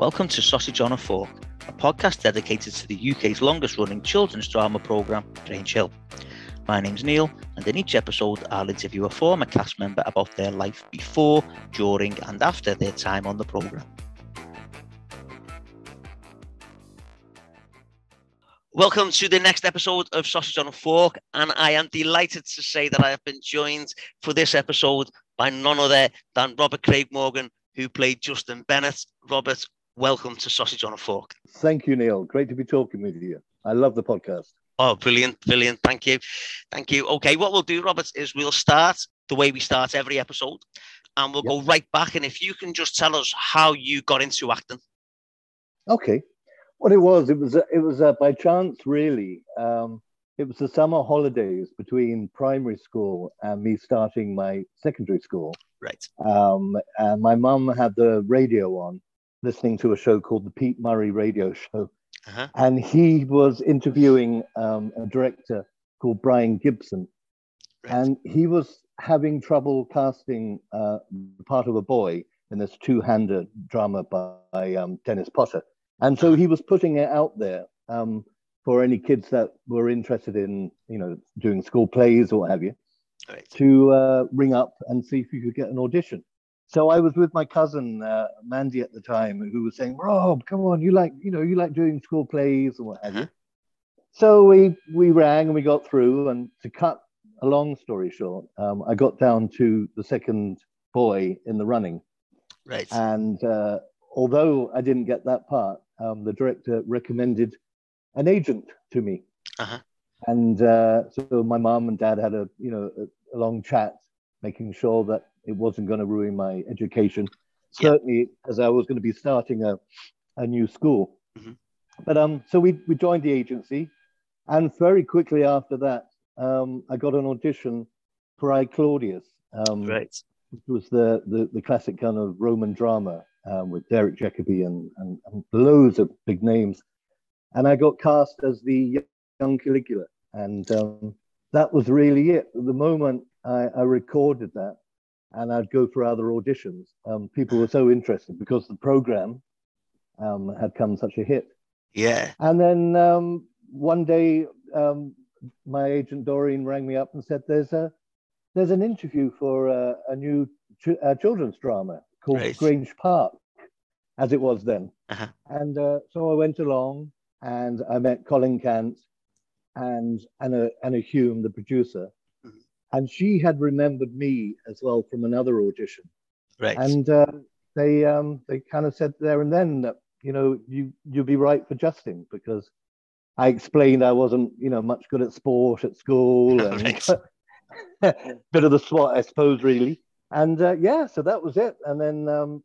Welcome to Sausage on a Fork, a podcast dedicated to the UK's longest running children's drama programme, Grange Hill. My name's Neil, and in each episode, I'll interview a former cast member about their life before, during, and after their time on the programme. Welcome to the next episode of Sausage on a Fork, and I am delighted to say that I have been joined for this episode by none other than Robert Craig Morgan, who played Justin Bennett. Robert, welcome to Sausage on a Fork. Thank you, Neil. Great to be talking with you. I love the podcast. Oh, brilliant, brilliant. Thank you. Thank you. Okay, what we'll do, Robert, is we'll start the way we start every episode and we'll yep. go right back. And if you can just tell us how you got into acting. Okay. What it was, it was, it was uh, by chance, really. Um, it was the summer holidays between primary school and me starting my secondary school. Right. Um, and my mum had the radio on listening to a show called the Pete Murray Radio Show. Uh-huh. And he was interviewing um, a director called Brian Gibson. Right. And he was having trouble casting uh, the part of a boy in this two handed drama by um, Dennis Potter. And so he was putting it out there um, for any kids that were interested in, you know, doing school plays or what have you, right. to uh, ring up and see if you could get an audition. So I was with my cousin uh, Mandy at the time, who was saying, "Rob, come on, you like you know you like doing school plays and what have you." So we we rang and we got through. And to cut a long story short, um, I got down to the second boy in the running. Right. And uh, although I didn't get that part, um, the director recommended an agent to me. Uh-huh. And uh, so my mom and dad had a you know a, a long chat, making sure that it wasn't going to ruin my education. Certainly, as I was going to be starting a, a new school. Mm-hmm. But um, so we, we joined the agency, and very quickly after that, um, I got an audition for I Claudius. Um, right. Which was the, the, the classic kind of Roman drama um, with Derek Jacobi and, and, and loads of big names. And I got cast as the young Caligula. And um, that was really it. The moment I, I recorded that, and I'd go for other auditions. Um, people were so interested because the program um, had come such a hit. Yeah. And then um, one day, um, my agent Doreen rang me up and said, "There's a there's an interview for a, a new ch- a children's drama called right. Grange Park, as it was then." Uh-huh. And uh, so I went along and I met Colin Cant and Anna Anna Home, the producer and she had remembered me as well from another audition. Right. And uh, they um, they kind of said there and then that you know you you'd be right for Justin because I explained I wasn't you know much good at sport at school and bit of the SWAT I suppose really. And uh, yeah, so that was it. And then um,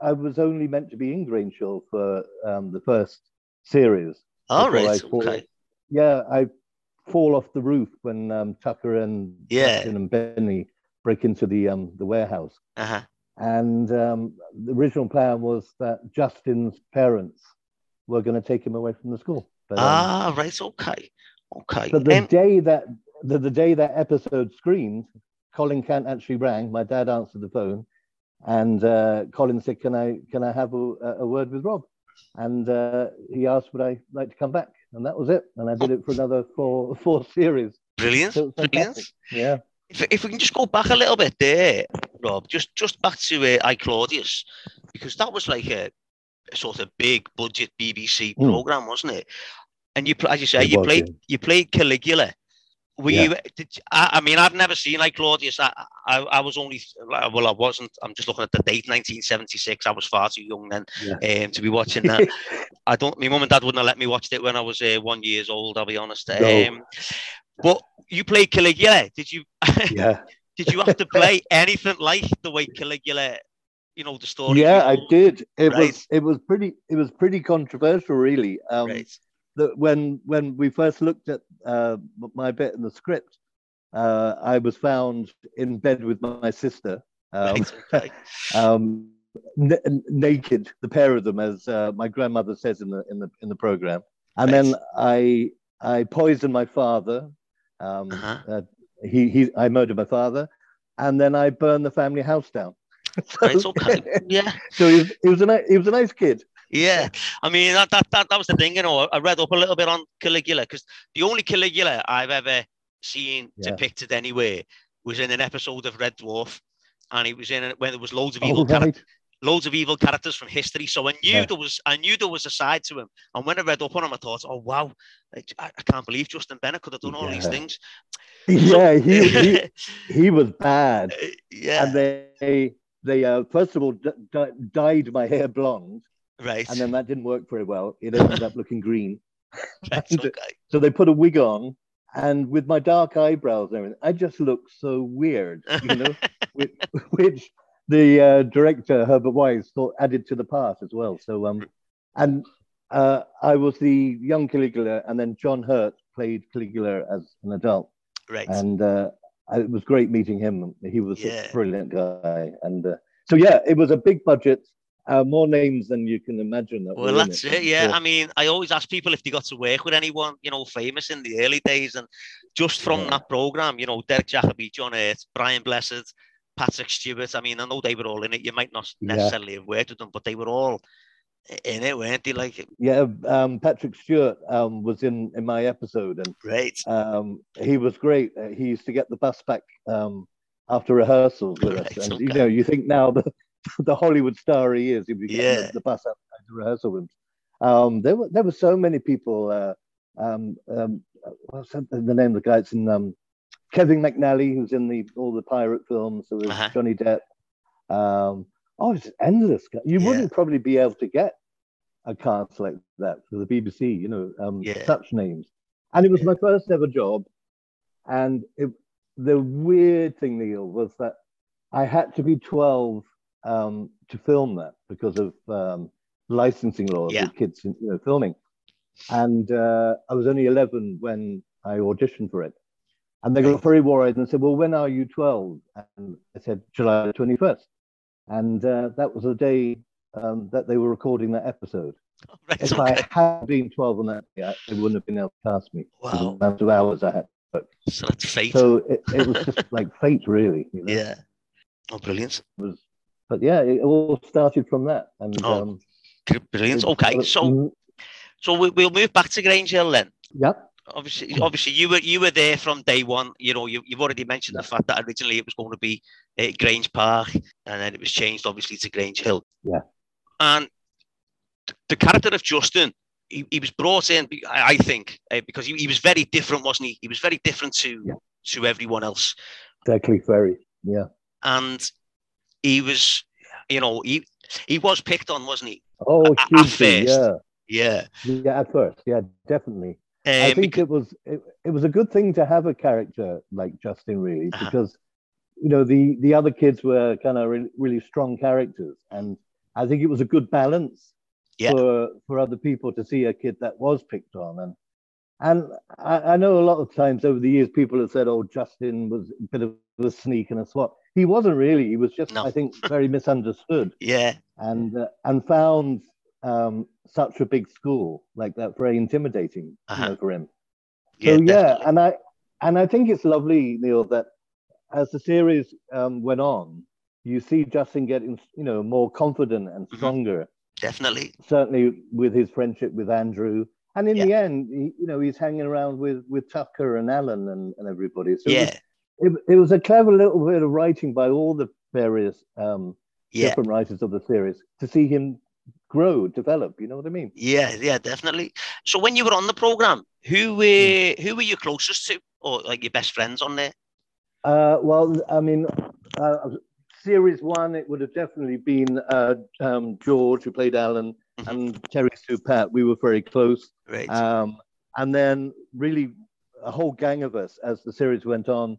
I was only meant to be in Grange Hill for um, the first series. All right. Okay. Yeah, I fall off the roof when um, Tucker and yeah and Benny break into the um, the warehouse. Uh-huh. And um, the original plan was that Justin's parents were going to take him away from the school. But, um, ah, right, okay, okay. But the day that the, the day that episode screened, Colin Cant actually rang. My dad answered the phone, and uh, Colin said, "Can I can I have a, a word with Rob?" And uh, he asked, "Would I like to come back?" And that was it. And I did it for another four four series. Brilliant, so brilliant. Yeah. If, if we can just go back a little bit there, Rob, just just back to uh, I Claudius, because that was like a, a sort of big budget BBC mm. program, wasn't it? And you, as you say, it you was, played yeah. you played Caligula, were yeah. Did, I, I, mean, I've never seen like Claudius. I, I, I, was only well, I wasn't. I'm just looking at the date, 1976. I was far too young then yeah. um, to be watching that. I don't. My mum and dad wouldn't have let me watch it when I was uh, one years old. I'll be honest. No. Um, but you played Caligula. Did you? Yeah. did you have to play anything like the way Caligula? You know the story. Yeah, I did. It right. was. It was pretty. It was pretty controversial, really. Um, right that when when we first looked at uh, my bit in the script, uh, I was found in bed with my sister, um, um, n- naked, the pair of them, as uh, my grandmother says in the in the in the program. And right. then I I poisoned my father. Um, uh-huh. Uh, he he I murdered my father, and then I burned the family house down. so. Yeah. So he was, he was a he was a nice kid. Yeah, I mean that, that that that was the thing, you know. I read up a little bit on Caligula because the only Caligula I've ever seen yeah. depicted anywhere was in an episode of Red Dwarf, and it was in it when there was loads of evil oh, right. characters loads of evil characters from history. So I knew yeah. there was I knew there was a side to him. And when I read up on him, I thought, oh wow, I, I can't believe Justin Bennett could have done all yeah. these things. Yeah, he, he he was bad. Uh, yeah, and they they uh, first of all d- d- dyed my hair blonde, right, and then that didn't work very well. It ended up looking green. And, okay. So they put a wig on. And with my dark eyebrows and everything, I just look so weird, you know, which, which the uh, director Herbert Wise thought added to the part as well. So um, and uh, I was the young Caligula, and then John Hurt played Caligula as an adult. Right. And uh, it was great meeting him. He was yeah. a brilliant guy, and uh, so yeah, it was a big budget. Uh, more names than you can imagine. That well, that's it. it. Yeah, I mean, I always ask people if they got to work with anyone, you know, famous in the early days, and just from yeah. that program, you know, Derek Jacobi, John Hurt, Brian Blessed, Patrick Stewart. I mean, I know they were all in it. You might not necessarily yeah. have worked with them, but they were all in it, weren't they? Like, yeah, um, Patrick Stewart um, was in in my episode, and great. Um, he was great. He used to get the bus back um, after rehearsals with right, us, and okay. you know, you think now the the Hollywood star he is, he'd be yeah. the, the bus outside the rehearsal rooms. Um, there were there were so many people. Uh, um, um, what's the name of the guy? It's in um, Kevin McNally, who's in the all the pirate films. There was uh-huh. Johnny Depp. Um, oh, it's endless. You yeah. wouldn't probably be able to get a cast like that for the BBC. You know, um, yeah. such names. And it was yeah. my first ever job. And it, the weird thing, Neil, was that I had to be 12 um, to film that because of um, licensing laws yeah. with kids, you know, filming. And uh, I was only 11 when I auditioned for it. And they got very worried and said, Well, when are you 12? And I said, July 21st. And uh, that was the day um, that they were recording that episode. Right, if okay. I had been 12 on that day, they wouldn't have been able to cast me. Wow. The amount of hours I had. But, so that's fate. So it, it was just like fate, really. You know? Yeah. Oh, brilliant. It was, but yeah, it all started from that. And oh, um, brilliant. Okay, so so we, will move back to Grange Hill then. Yep obviously, obviously, you were you were there from day one. You know, you, have already mentioned yeah. the fact that originally it was going to be uh, Grange Park, and then it was changed, obviously, to Grange Hill. Yeah. And the character of Justin, he, he was brought in, I think, uh, because he, he was very different, wasn't he? He was very different to yeah. to everyone else. Exactly, very, yeah. And he was, you know, he he was picked on, wasn't he? Oh, at, at first. yeah. Yeah. Yeah, at first, yeah, definitely. Um, I think because... it was it, it was a good thing to have a character like Justin, really, uh-huh. because you know the the other kids were kind of re- really strong characters, and I think it was a good balance yeah. for for other people to see a kid that was picked on, and and I, I, know a lot of times over the years people have said, "Oh, Justin was a bit of a sneak and a swat." He wasn't really. He was just, no. I think, very misunderstood. yeah, and uh, and found um, such a big school like that very intimidating uh-huh. you know, for him. So yeah, yeah, and I and I think it's lovely, Neil, that as the series um, went on, you see Justin getting you know more confident and mm-hmm. stronger. Mm-hmm. Definitely. Certainly with his friendship with Andrew. And in yeah. the end, he, you know, he's hanging around with with Tucker and Alan and, and everybody. So yeah. It was, it, it was a clever little bit of writing by all the various um, yeah. different writers of the series to see him grow, develop. You know what I mean? Yeah, yeah, definitely. So when you were on the program, who were who were you closest to, or like your best friends on there? Uh, well, I mean, uh, series one, it would have definitely been uh, um, George, who played Alan, mm-hmm. and Terry Sue-Patt. We were very close. Right. Um, and then really a whole gang of us as the series went on.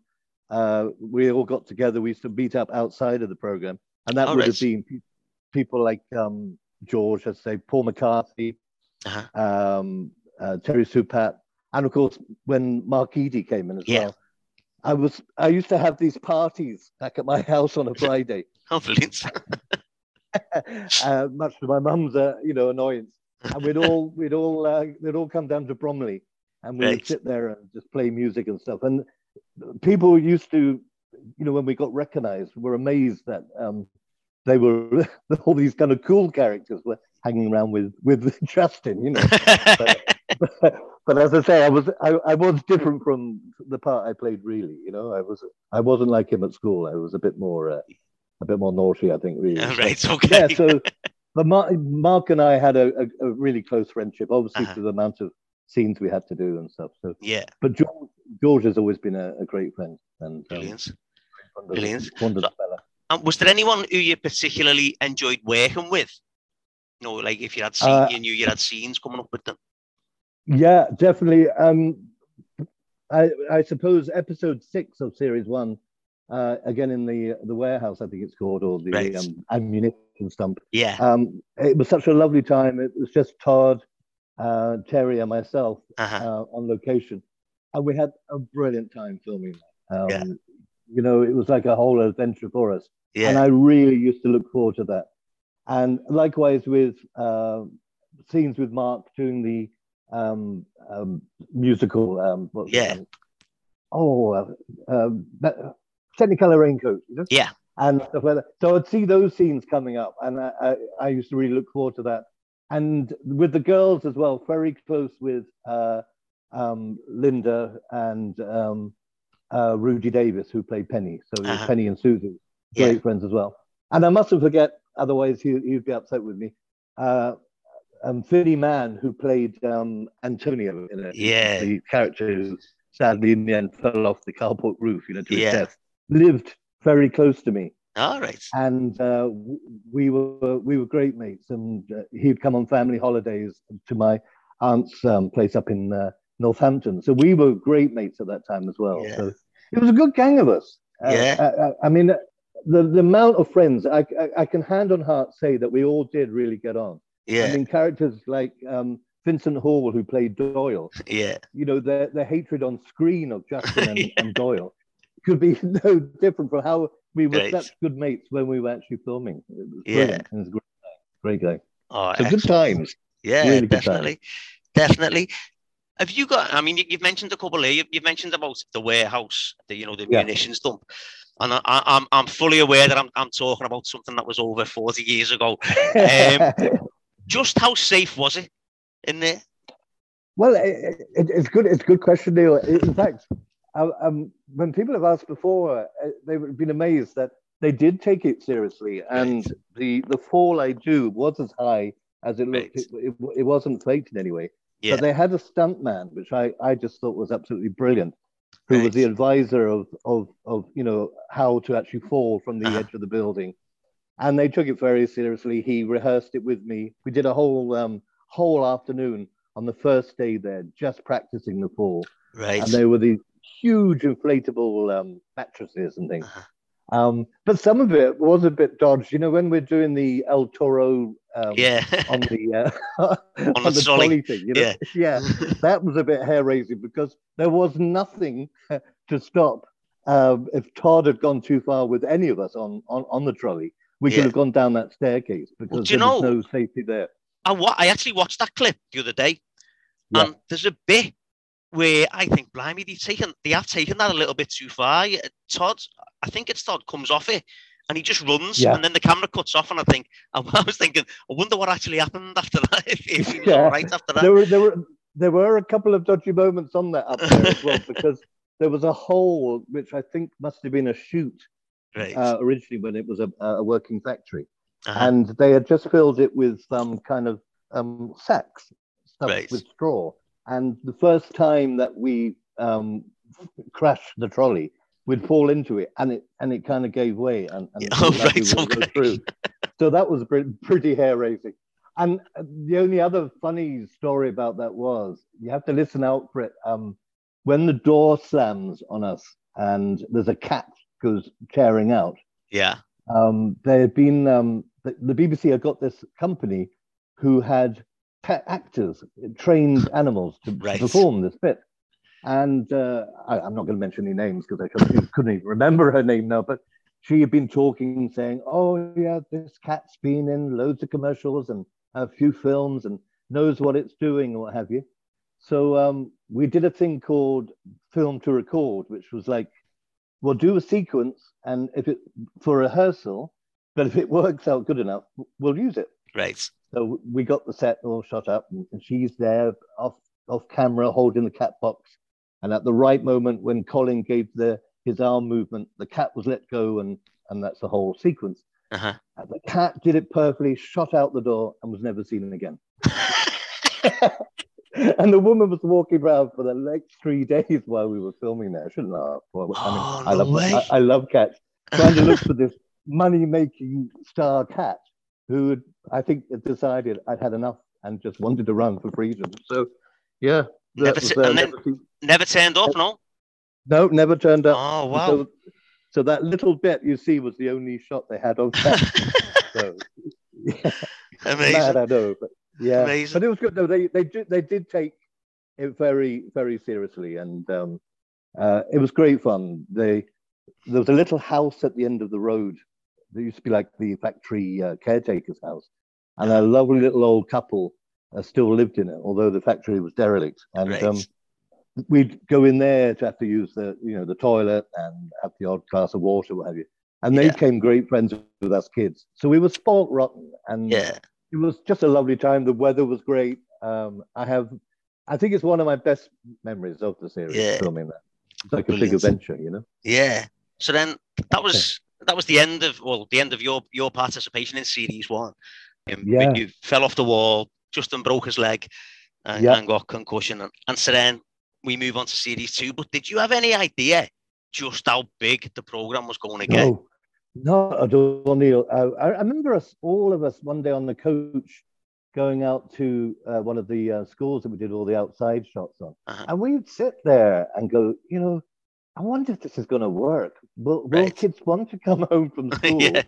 Uh, we all got together. We used to meet up outside of the program, and that oh, would right. have been people like um, George, I'd say Paul McCarthy, uh-huh. um, uh, Terry Sue-Patt, and of course when Mark Eadie came in as yeah. well. I was I used to have these parties back at my house on a Friday. oh, brilliant! uh, much to my mum's uh, you know annoyance, and we'd all we'd all uh, they'd all come down to Bromley, and we'd right. sit there and just play music and stuff. And people used to, you know, when we got recognised, were amazed that um, they were all these kind of cool characters were hanging around with with Justin, you know. but, but, but, as I say, I was I, I was different from the part I played. Really, you know, I was I wasn't like him at school. I was a bit more uh, a bit more naughty, I think. Really, right? Okay. Yeah. So, but Mark, Mark and I had a, a, a really close friendship, obviously, uh-huh. the amount of scenes we had to do and stuff. So yeah. But George, George has always been a, a great friend and um, brilliant, brilliant. Wonderful so, fella. And was there anyone who you particularly enjoyed working with? You know, like if you had seen, uh, you knew you had scenes coming up with them. Yeah, definitely. Um, I I suppose episode six of series one, uh, again in the the warehouse, I think it's called, or the right. um, ammunition stump. Yeah. Um, it was such a lovely time. It was just Todd, uh, Terry, and myself uh-huh. uh, on location, and we had a brilliant time filming. Um, yeah. You know, it was like a whole adventure for us. Yeah. And I really used to look forward to that. And likewise with uh, scenes with Mark doing the um, um, musical. Um, yeah. oh, uh, uh, Technicolor Raincoat. You know? Yeah. And stuff like that. So I'd see those scenes coming up, and I, I, I, used to really look forward to that. And with the girls as well, very close with uh, um, Linda and um, uh, Ruth Davies, who played Penny. So uh-huh. Penny and Susie, great yeah. friends as well. And I mustn't forget, otherwise he, would be upset with me. Uh, um, Finny Mann, who played um, Antonio in it, yeah, the character who sadly in the end fell off the carport roof, you know, to yeah. his death, lived very close to me. All right. And uh, we were we were great mates, and uh, he'd come on family holidays to my aunt's um, place up in uh, Northampton. So we were great mates at that time as well. Yeah. So it was a good gang of us. Uh, yeah. I, I, I, mean, the, the amount of friends, I, I, I, can hand on heart say that we all did really get on. Yeah. I mean, characters like um, Vincent Hall, who played Doyle. Yeah. You know, the, the hatred on screen of Justin and, yeah. and Doyle could be no different from how we were great. such good mates when we were actually filming. It was yeah. Brilliant. It was great. Great guy. Oh, so good times. Yeah, really definitely. Definitely. Have you got? I mean, you, have mentioned a couple here. You've, mentioned about the warehouse, the you know the yeah. munitions dump, and I, am I'm, I'm fully aware that I'm I'm talking about something that was over forty years ago. Um, just how safe was it in there? Well, it, it, it's good. It's a good question, Neil. In fact, um, when people have asked before, uh, they've been amazed that they did take it seriously, and right. the the fall I do was as high as it looked. Right. It, it, it wasn't faked in any way. Yeah. But they had a stuntman, which I, I just thought was absolutely brilliant, who right. was the advisor of, of, of, you know, how to actually fall from the uh-huh. edge of the building. And they took it very seriously. He rehearsed it with me. We did a whole um, whole afternoon on the first day there, just practicing the fall. Right. And they were these huge inflatable um, mattresses and things. Uh-huh. Um, but some of it was a bit dodged. You know, when we're doing the El Toro um, yeah. on the uh, on, on, the, trolley thing, you know? yeah, yeah, that was a bit hair raising because there was nothing to stop um, if Todd had gone too far with any of us on on, on the trolley. We yeah. could have gone down that staircase because well, there know, was no safety there. I, wa- I actually watched that clip the other day, yeah. and there's a bit where I think, blimey, they've taken they have taken that a little bit too far. Todd, I think it's Todd comes off it and he just runs, yeah. and then the camera cuts off, and I think I was thinking, I wonder what actually happened after that. If, if he was yeah. all right after that, there were there were there were a couple of dodgy moments on that up there as well because there was a hole which I think must have been a chute right. uh, originally when it was a, a working factory, uh-huh. and they had just filled it with some kind of um, sacks stuffed right. with straw. And the first time that we um, crashed the trolley, we'd fall into it and it and it kind of gave way and, and oh, right, okay. through. so that was pretty, pretty hair raising and the only other funny story about that was you have to listen out for it um, when the door slams on us and there's a cat goes tearing out yeah um, there had been um, the, the bbc had got this company who had actors trained animals to right. perform this bit and uh, I, am not going to mention any names because I couldn't, couldn't, even remember her name now, but she had been talking, saying, Oh, yeah, this cat's been in loads of commercials and a few films and knows what it's doing, or what have you. So um, we did a thing called film to record, which was like, we'll do a sequence, and if it for rehearsal, but if it works out good enough, we'll use it. Right. So we got the set all shot up, and she's there off off camera holding the cat box. And at the right moment, when Colin gave the his arm movement, the cat was let go, and and that's the whole sequence. Uh-huh. the cat did it perfectly, shot out the door, and was never seen again. and the woman was walking around for the next three days while we were filming there. I shouldn't laugh. Well, I, mean, oh, I, love, I, I, love cats. Trying to look for this money-making star cat who I think decided I'd had enough and just wanted to run for freedom. So, yeah. Never, was, uh, never, never, turned up, no? No, never turned up. Oh, wow. So, so, that little bit you see was the only shot they had on that. so, yeah. Amazing. Mad, I know, but yeah, Amazing. but it was good. No, they they did they did take it very very seriously, and um, uh, it was great fun. They there was a little house at the end of the road. There used to be like the factory uh, caretaker's house, and a lovely little old couple uh, still lived in it, although the factory was derelict. And um, we'd go in there to have to use the you know the toilet and have the odd glass of water, what have you. And they yeah. became great friends with us kids. So we were spoilt rotten, and yeah it was just a lovely time. The weather was great. Um, I have, I think it's one of my best memories of the series. Yeah. Filming that, it's like Brilliant. a big adventure, you know. Yeah. So then that was that was the end of well the end of your your participation in series one. Um, yeah. You fell off the wall. Justin broke his leg and, yeah. and got concussion, and, and so then we move on to series two. But did you have any idea just how big the program was going to get? No, at all, Neil. Uh, I, I, remember us, all of us, one day on the coach, going out to uh, one of the uh, schools that we did all the outside shots on, uh-huh. and we'd sit there and go, you know, I wonder if this is going to work. Will, will kids want to come home from school yeah.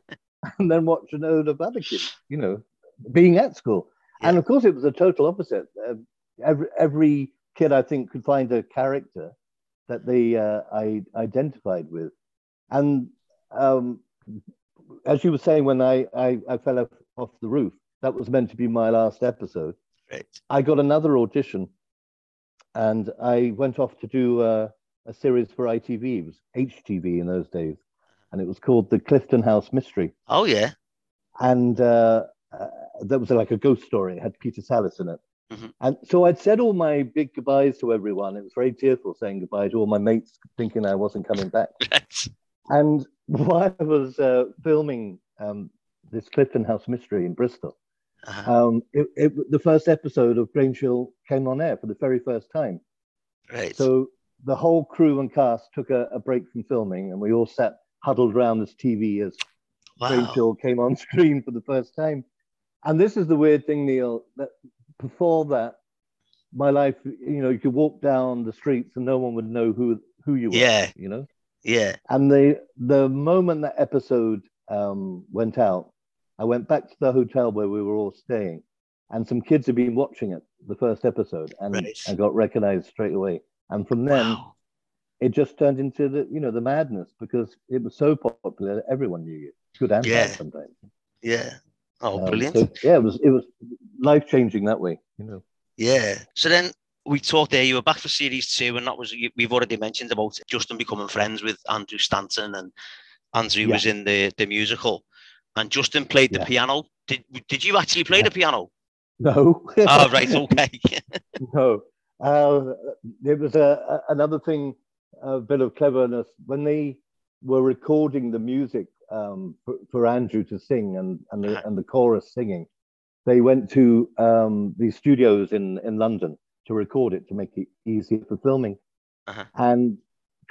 and then watch an load of other kids, you know, being at school? Yeah. And of course, it was a total opposite. Uh, every every kid, I think, could find a character that they uh, I identified with, and um, as you were saying, when I, I, I fell off, the roof, that was meant to be my last episode. Right. I got another audition and I went off to do a series for ITV. It was HTV in those days. And it was called The Clifton House Mystery. Oh, yeah. And uh, uh, that was like a ghost story. It had Peter Sallis in it. Mm-hmm. And so I'd said all my big goodbyes to everyone. It was very tearful saying goodbye to all my mates, thinking I wasn't coming back. And while I was uh, filming um, this Clifton House mystery in Bristol, uh-huh. um, it, it, the first episode of Grange Hill came on air for the very first time. Right. So the whole crew and cast took a, a break from filming, and we all sat huddled around this TV as wow. Came on screen for the first time. And this is the weird thing, Neil, that before that, my life, you know, you could walk down the streets and no one would know who who you were. Yeah. You know. Yeah. And the the moment that episode um, went out, I went back to the hotel where we were all staying, and some kids had been watching it, the first episode, and right. I got recognized straight away. And from then, wow. it just turned into the you know the madness because it was so popular, everyone knew you, good and yeah. bad sometimes. Yeah. Oh, um, brilliant. So, yeah, it was it was life changing that way, you know. Yeah. So then we talked there. You were back for series two, and that was we've already mentioned about Justin becoming friends with Andrew Stanton, and Andrew yeah. was in the the musical, and Justin played the yeah. piano. Did did you actually play yeah. the piano? No. oh right, okay. no, uh, there was a, a, another thing, a bit of cleverness when they were recording the music um, for, for, Andrew to sing and and the, and the chorus singing. They went to um, the studios in in London to record it to make it easier for filming. Uh-huh. And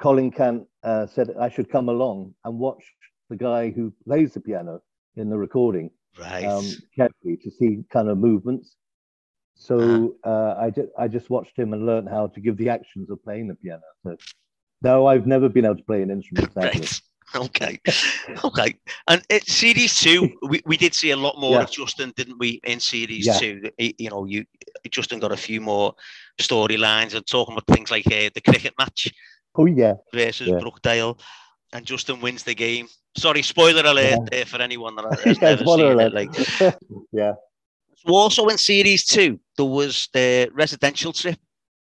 Colin Cant uh, said I should come along and watch the guy who plays the piano in the recording right. um, carefully to see kind of movements. So uh-huh. uh, I, just, I just watched him and learned how to give the actions of playing the piano. So, no, I've never been able to play an instrument. Right. Okay, okay. And it, series two, we, we did see a lot more yeah. of Justin, didn't we? In series yeah. two, you know, you Justin got a few more storylines and talking about things like uh, the cricket match. Oh yeah, versus yeah. Brookdale, and Justin wins the game. Sorry, spoiler alert yeah. for anyone that has yeah, never seen alert. it. Like, yeah. So also in series two, there was the residential trip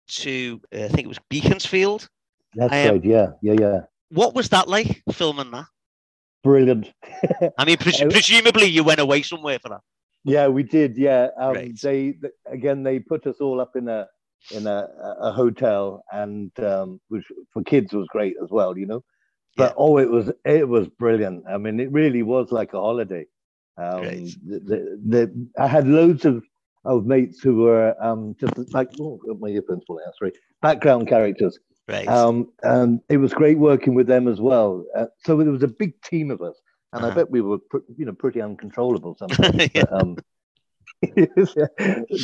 to uh, I think it was Beaconsfield. That's um, right. Yeah, yeah, yeah. What was that like filming that? Brilliant. I mean, pres- presumably you went away somewhere for that. Yeah, we did. Yeah, um, right. they again they put us all up in a in a, a hotel, and um, which for kids was great as well. You know, but yeah. oh, it was it was brilliant. I mean, it really was like a holiday. Um, the, the, the, I had loads of of mates who were um, just like oh, my earphones falling out. Sorry, background characters. Right. Um, and it was great working with them as well. Uh, so there was a big team of us, and uh-huh. I bet we were, pr- you know, pretty uncontrollable sometimes. yeah. but, um,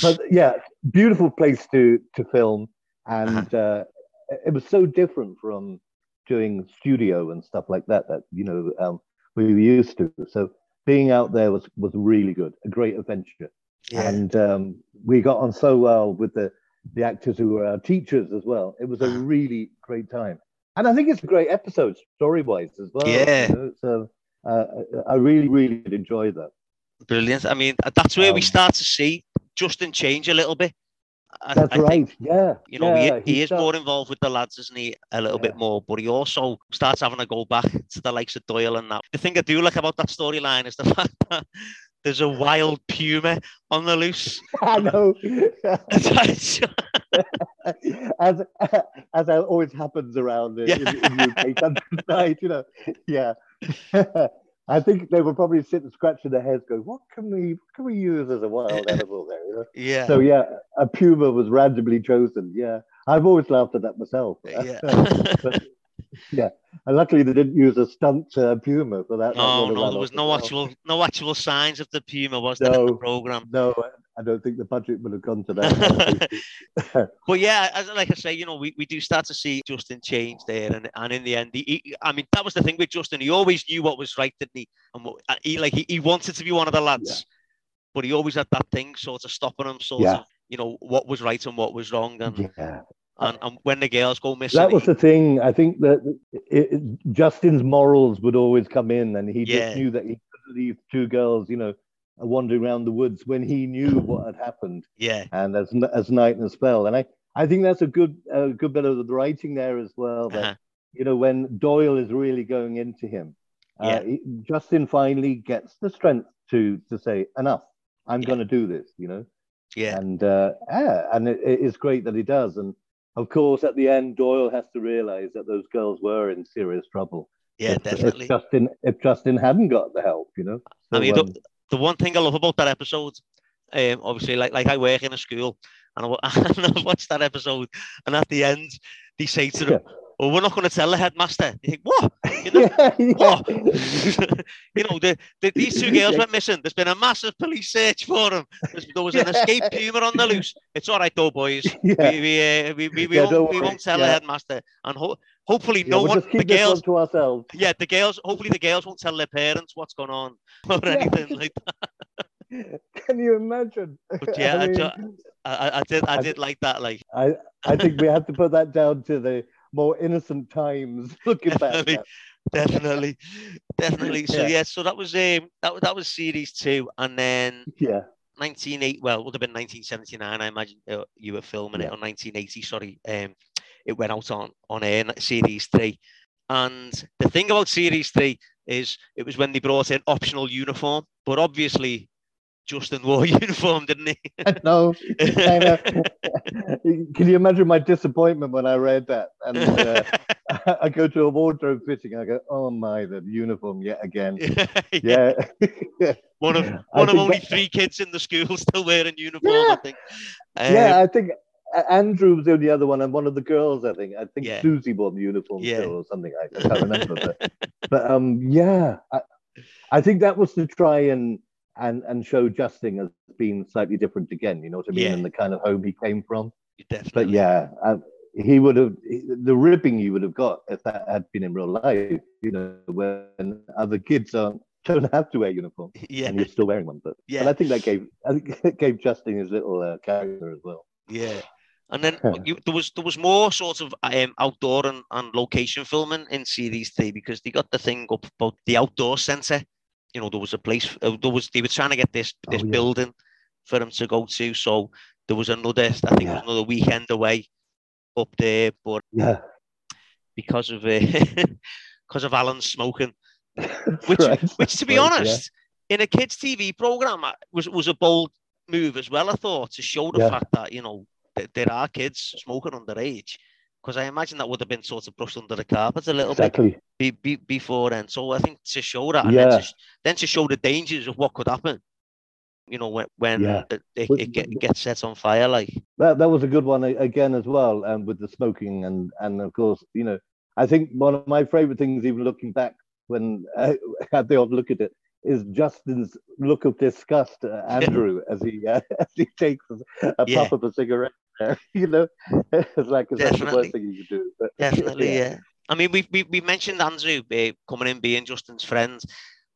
but yeah, beautiful place to to film, and uh-huh. uh, it was so different from doing studio and stuff like that that you know um, we were used to. So being out there was was really good, a great adventure, yeah. and um, we got on so well with the the actors who were our teachers as well. It was a uh-huh. really great time, and I think it's a great episode story wise as well. Yeah. You know? So uh, I really really enjoy that. Brilliant. I mean, that's where um, we start to see Justin change a little bit. I, that's I right. Think, yeah. You know, yeah, he, he is more involved with the lads, isn't he? A little yeah. bit more, but he also starts having to go back to the likes of Doyle and that. The thing I do like about that storyline is the fact that there's a wild puma on the loose. I know. as as always happens around in, yeah. in, in UK countryside, you know. Yeah. I think they were probably sitting scratching their heads, going, "What can we what can we use as a wild animal there?" You know? Yeah. So yeah, a puma was randomly chosen. Yeah, I've always laughed at that myself. Yeah. but, yeah, and luckily they didn't use a stunt uh, puma for that. No, no, there was no well. actual no actual signs of the puma, was there no, in the program? No, I don't think the budget would have gone to that. but yeah, as like I say, you know, we, we do start to see Justin change there, and, and in the end, he, he, I mean, that was the thing with Justin. He always knew what was right, didn't he? And what, he like he, he wanted to be one of the lads, yeah. but he always had that thing sort of stopping him, sort yeah. of, you know, what was right and what was wrong, and. Yeah. And, and, when the girls go missing, that was the thing. I think that it, it, Justin's morals would always come in, and he yeah. just knew that he could leave two girls, you know, wandering around the woods when he knew what had happened. Yeah. And as as night and spell, and I I think that's a good a good bit of the writing there as well. That uh-huh. you know when Doyle is really going into him, uh, yeah. uh, he, Justin finally gets the strength to to say enough. I'm yeah. going to do this. You know. Yeah. And uh, yeah, and it, it's great that he does. And of course, at the end, Doyle has to realize that those girls were in serious trouble. Yeah, if, definitely. If Justin, if Justin hadn't got the help, you know. So, I mean, um, the one thing I love about that episode, um, obviously, like like I work in a school, and I, and I watched that episode, and at the end, they say to them, "Well, we're not going to tell the headmaster." You think, "What? You know, yeah, yeah. what? you know, the, the, these two girls went missing. There's been a massive police search for them. There's, there was an escaped puma on the loose. It's all right, though, boys. We we, uh, we, we, we, won't, we won't tell the headmaster, and ho- hopefully no we'll one the girls to ourselves. Yeah, the girls. Hopefully the girls won't tell their parents what's going on or anything like that. Can you imagine? But yeah, I, mean, I, I, did. I, I did like that. Like I, I think we have to put that down to the more innocent times. Looking definitely, back, definitely, definitely. So yeah. yeah, so that was um that that was series two, and then yeah. 1980 well it would have been 1979 i imagine uh, you were filming yeah. it on 1980 sorry um it went out on on air series three and the thing about series three is it was when they brought in optional uniform but obviously Justin wore uniform, didn't he? no. Can you imagine my disappointment when I read that? And uh, I go to a wardrobe fitting and I go, oh my, the uniform yet again. yeah. yeah. One of one of only that... three kids in the school still wearing uniform, yeah. I think. Um, yeah, I think Andrew was the only other one, and one of the girls, I think. I think yeah. Susie wore the uniform yeah. still or something. I, I can't remember. but, but um, yeah, I, I think that was to try and and and show Justin as being slightly different again. You know what I mean? Yeah. And the kind of home he came from. Definitely. But yeah, uh, he would have the ribbing he would have got if that had been in real life. You know, when other kids aren't don't have to wear uniform. Yeah, and you're still wearing one. But yeah, but I think that gave I think it gave Justin his little uh, character as well. Yeah. And then you, there was there was more sort of um, outdoor and, and location filming in series three because they got the thing up about the outdoor centre you know, there was a place, uh, there was, they were trying to get this, this oh, yeah. building for them to go to. So there was another, I think yeah. it was another weekend away up there, but yeah, because of, uh, because of Alan smoking, which, right. which to be right, honest, yeah. in a kids' TV program was was a bold move as well. I thought to show the fact that you know th- there are kids smoking underage. Because I imagine that would have been sort of brushed under the carpet a little exactly. bit be, be, before then. So I think to show that, and yeah. then, to, then to show the dangers of what could happen, you know, when, when yeah. it, it, it, get, gets set on fire, like that. That was a good one again as well, and um, with the smoking and and of course, you know, I think one of my favorite things, even looking back when I had the odd look at it, is Justin's look of disgust at Andrew as he uh, as he takes a, a yeah. puff of a cigarette. you know, it's like it's the worst thing you could do. But, Definitely, yeah. yeah. I mean, we we, we mentioned Andrew uh, coming in being Justin's friend.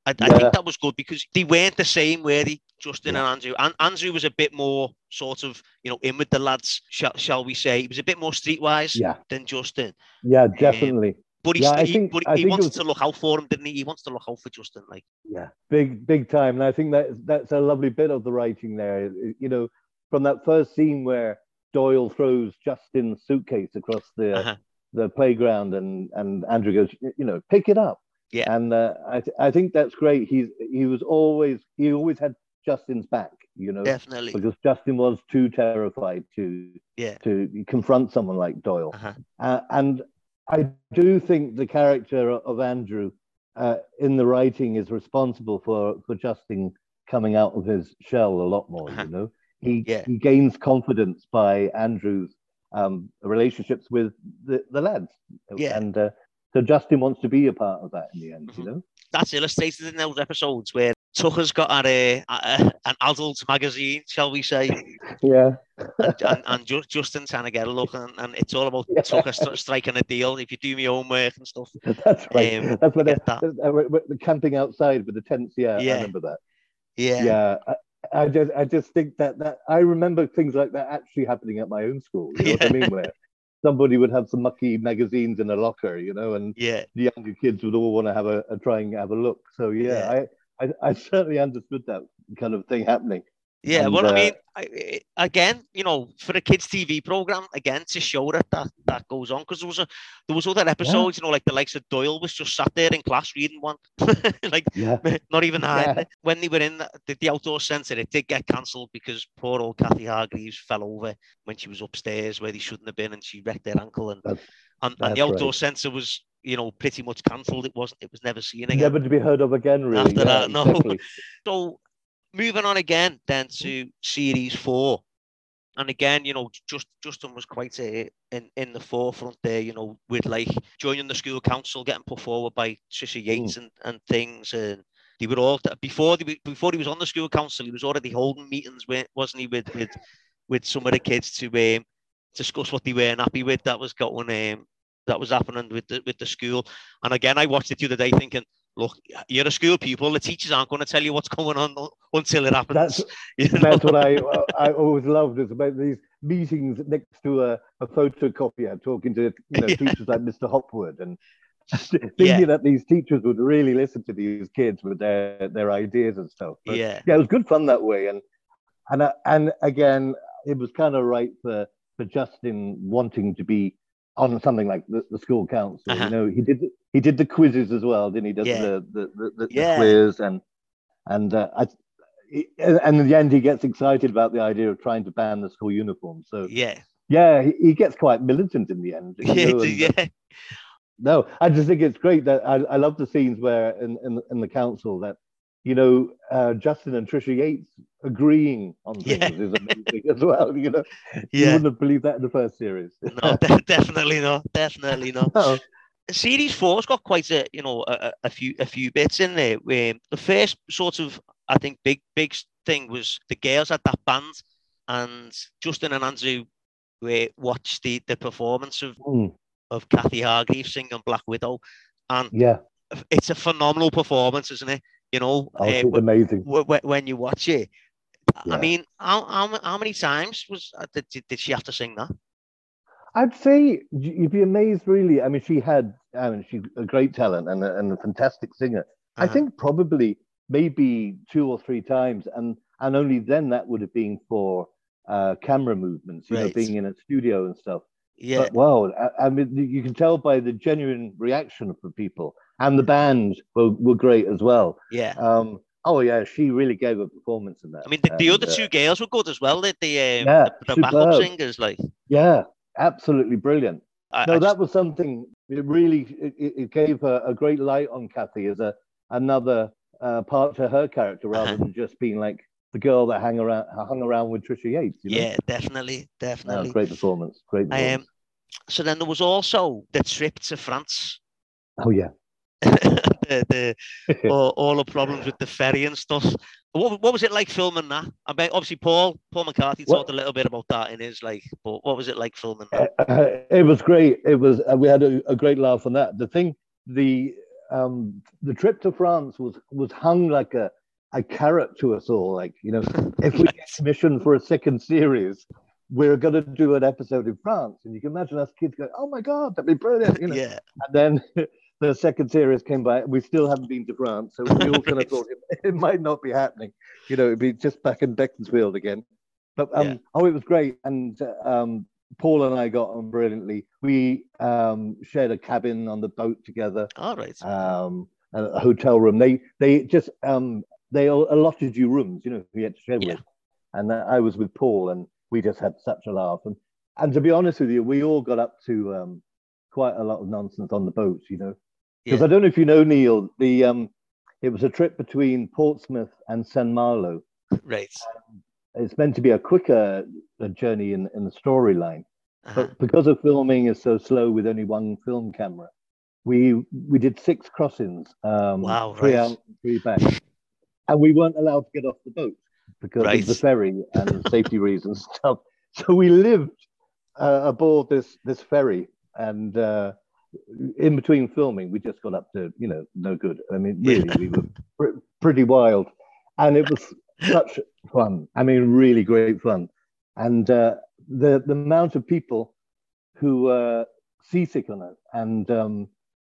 I, yeah. I, think that was good because they weren't the same, were they, Justin yeah. and Andrew? And Andrew was a bit more sort of, you know, in with the lads, shall, shall we say. He was a bit more streetwise yeah. than Justin. Yeah, definitely. Um, but he, yeah, he, think, but he wanted was, to look out for him, didn't he? He wants to look out for Justin, like yeah, big big time. And I think that that's a lovely bit of the writing there. You know, from that first scene where Doyle throws Justin's suitcase across the uh-huh. the playground, and and Andrew goes, you know, pick it up. Yeah, and uh, I th- I think that's great. He's he was always he always had Justin's back, you know, definitely because Justin was too terrified to yeah to confront someone like Doyle, uh-huh. uh, and I do think the character of Andrew uh, in the writing is responsible for for Justin coming out of his shell a lot more. Uh-huh. You know, he yeah. he gains confidence by Andrew's um, relationships with the, the lads. Yeah, and uh, so Justin wants to be a part of that in the end. Mm-hmm. You know, that's illustrated in those episodes where Tucker's got a, a, an adult magazine, shall we say? Yeah. and, and, and Justin trying to get a look, and, and it's all about yeah. Tucker st- striking a deal. If you do my homework and stuff. That's right. Um, That's when they're, that. they're, camping outside with the tents. Yeah, yeah. I remember that. Yeah. Yeah. I, just, I just think that that I remember things like that actually happening at my own school. You know yeah. what I mean? Where somebody would have some mucky magazines in a locker, you know, and yeah, the younger kids would all want to have a, a try and have a look. So yeah, yeah. I, I, I certainly understood that kind of thing happening. Yeah, and, well, I mean, uh, I, again, you know, for a kids' TV program, again to show that that, that goes on because there was a there was other episodes, yeah. you know, like the likes of Doyle was just sat there in class reading one, like yeah. not even hiding yeah. When they were in the, the outdoor centre, it did get cancelled because poor old Kathy Hargreaves fell over when she was upstairs where they shouldn't have been, and she wrecked her ankle, and that's, and, and the outdoor right. centre was you know pretty much cancelled. It wasn't. It was never seen again. Never to be heard of again, really. After that, no. Exactly. so moving on again then to series four. And again, you know, just Justin was quite a, in in the forefront there. You know, with like joining the school council, getting put forward by Trisha Yates mm. and, and things, and they were all before they, before he was on the school council, he was already holding meetings with, wasn't he, with with with some of the kids to um, discuss what they weren't happy with that was got one um, that was happening with the with the school. And again, I watched it the other day thinking, look, you're a school pupil. The teachers aren't going to tell you what's going on until it happens. That's, you know? that's what I I always loved is about these meetings next to a, a photocopier, talking to you know yeah. teachers like Mr. Hopwood and thinking yeah. that these teachers would really listen to these kids with their their ideas and stuff. But, yeah, yeah, it was good fun that way. And and and again, it was kind of right for for Justin wanting to be on something like the, the school council. Uh-huh. You know, he did he did the quizzes as well, didn't he? Does yeah. the, the, the, the, yeah. quiz and and uh, I, and in the end he gets excited about the idea of trying to ban the school uniform. So yeah, yeah, he, he gets quite militant in the end. Yeah, know, and, yeah. No, I just think it's great that I, I love the scenes where in, in in the council that you know, uh, Justin and Trisha Yates agreeing on things yeah. is amazing as well. You know, yeah. you wouldn't have believed that in the first series. no, de- definitely not. Definitely not. No. Series four's got quite a you know a, a few a few bits in there. Where the first sort of I think big big thing was the girls had that band, and Justin and Andrew we watched the the performance of mm. of Kathy Hargreaves singing Black Widow, and yeah, it's a phenomenal performance, isn't it? You know, oh, uh, amazing when you watch it. Yeah. I mean, how, how, how many times was uh, did, did she have to sing that? I'd say you'd be amazed, really. I mean, she had, I mean, she's a great talent and a, and a fantastic singer. Uh-huh. I think probably maybe two or three times, and and only then that would have been for uh, camera movements, you right. know, being in a studio and stuff. Yeah. But, wow, I, I, mean, you can tell by the genuine reaction from people and the band were, were great as well. Yeah. Um, Oh yeah, she really gave a performance in that. I mean, the, the and, other uh, two girls were good as well. The the, um, yeah, the, the backup singers, like yeah, absolutely brilliant. I, no, I that just... was something. It really it, it gave a, a, great light on Kathy as a another uh, part to her character rather uh-huh. than just being like the girl that hung around hung around with Trisha Yates. You know? Yeah, definitely, definitely. Great performance. Great. Performance. Um, so then there was also the trip to France. Oh yeah. the, the all, all, the problems with the ferry and stuff. What, what was it like filming that? I mean, obviously Paul Paul McCarthy talked a little bit about that in his like. But what was it like filming that? Uh, it was great. It was. Uh, we had a, a, great laugh on that. The thing, the um, the trip to France was was hung like a a carrot to us all. Like you know, if we get commissioned for a second series, we're going to do an episode in France, and you can imagine us kids going, "Oh my god, that'd be brilliant!" You know? yeah. And then the second series came by. We still haven't been to France, so we all kind of thought it, it, might not be happening. You know, it'd be just back in Beaconsfield again. But um, yeah. oh, it was great, and um, Paul and I got on brilliantly. We um, shared a cabin on the boat together. All right. Um, a hotel room. They they just um, they allotted you rooms. You know, you had to share yeah. with. And I was with Paul, and we just had such a laugh. And and to be honest with you, we all got up to um, quite a lot of nonsense on the boat. You know, because yeah. I don't know if you know Neil, the um, it was a trip between Portsmouth and Saint Malo. Right. it's meant to be a quicker uh, journey in, in the storyline, uh-huh. but because of filming is so slow with only one film camera, we we did six crossings. Um, wow. Three right. out, three back, and we weren't allowed to get off the boat because right. of the ferry and safety reasons stuff. So we lived uh, aboard this this ferry and. Uh, in between filming, we just got up to, you know, no good. I mean, really, yeah. we were pr- pretty wild. And it was such fun. I mean, really great fun. And uh, the, the amount of people who were seasick on it. And um,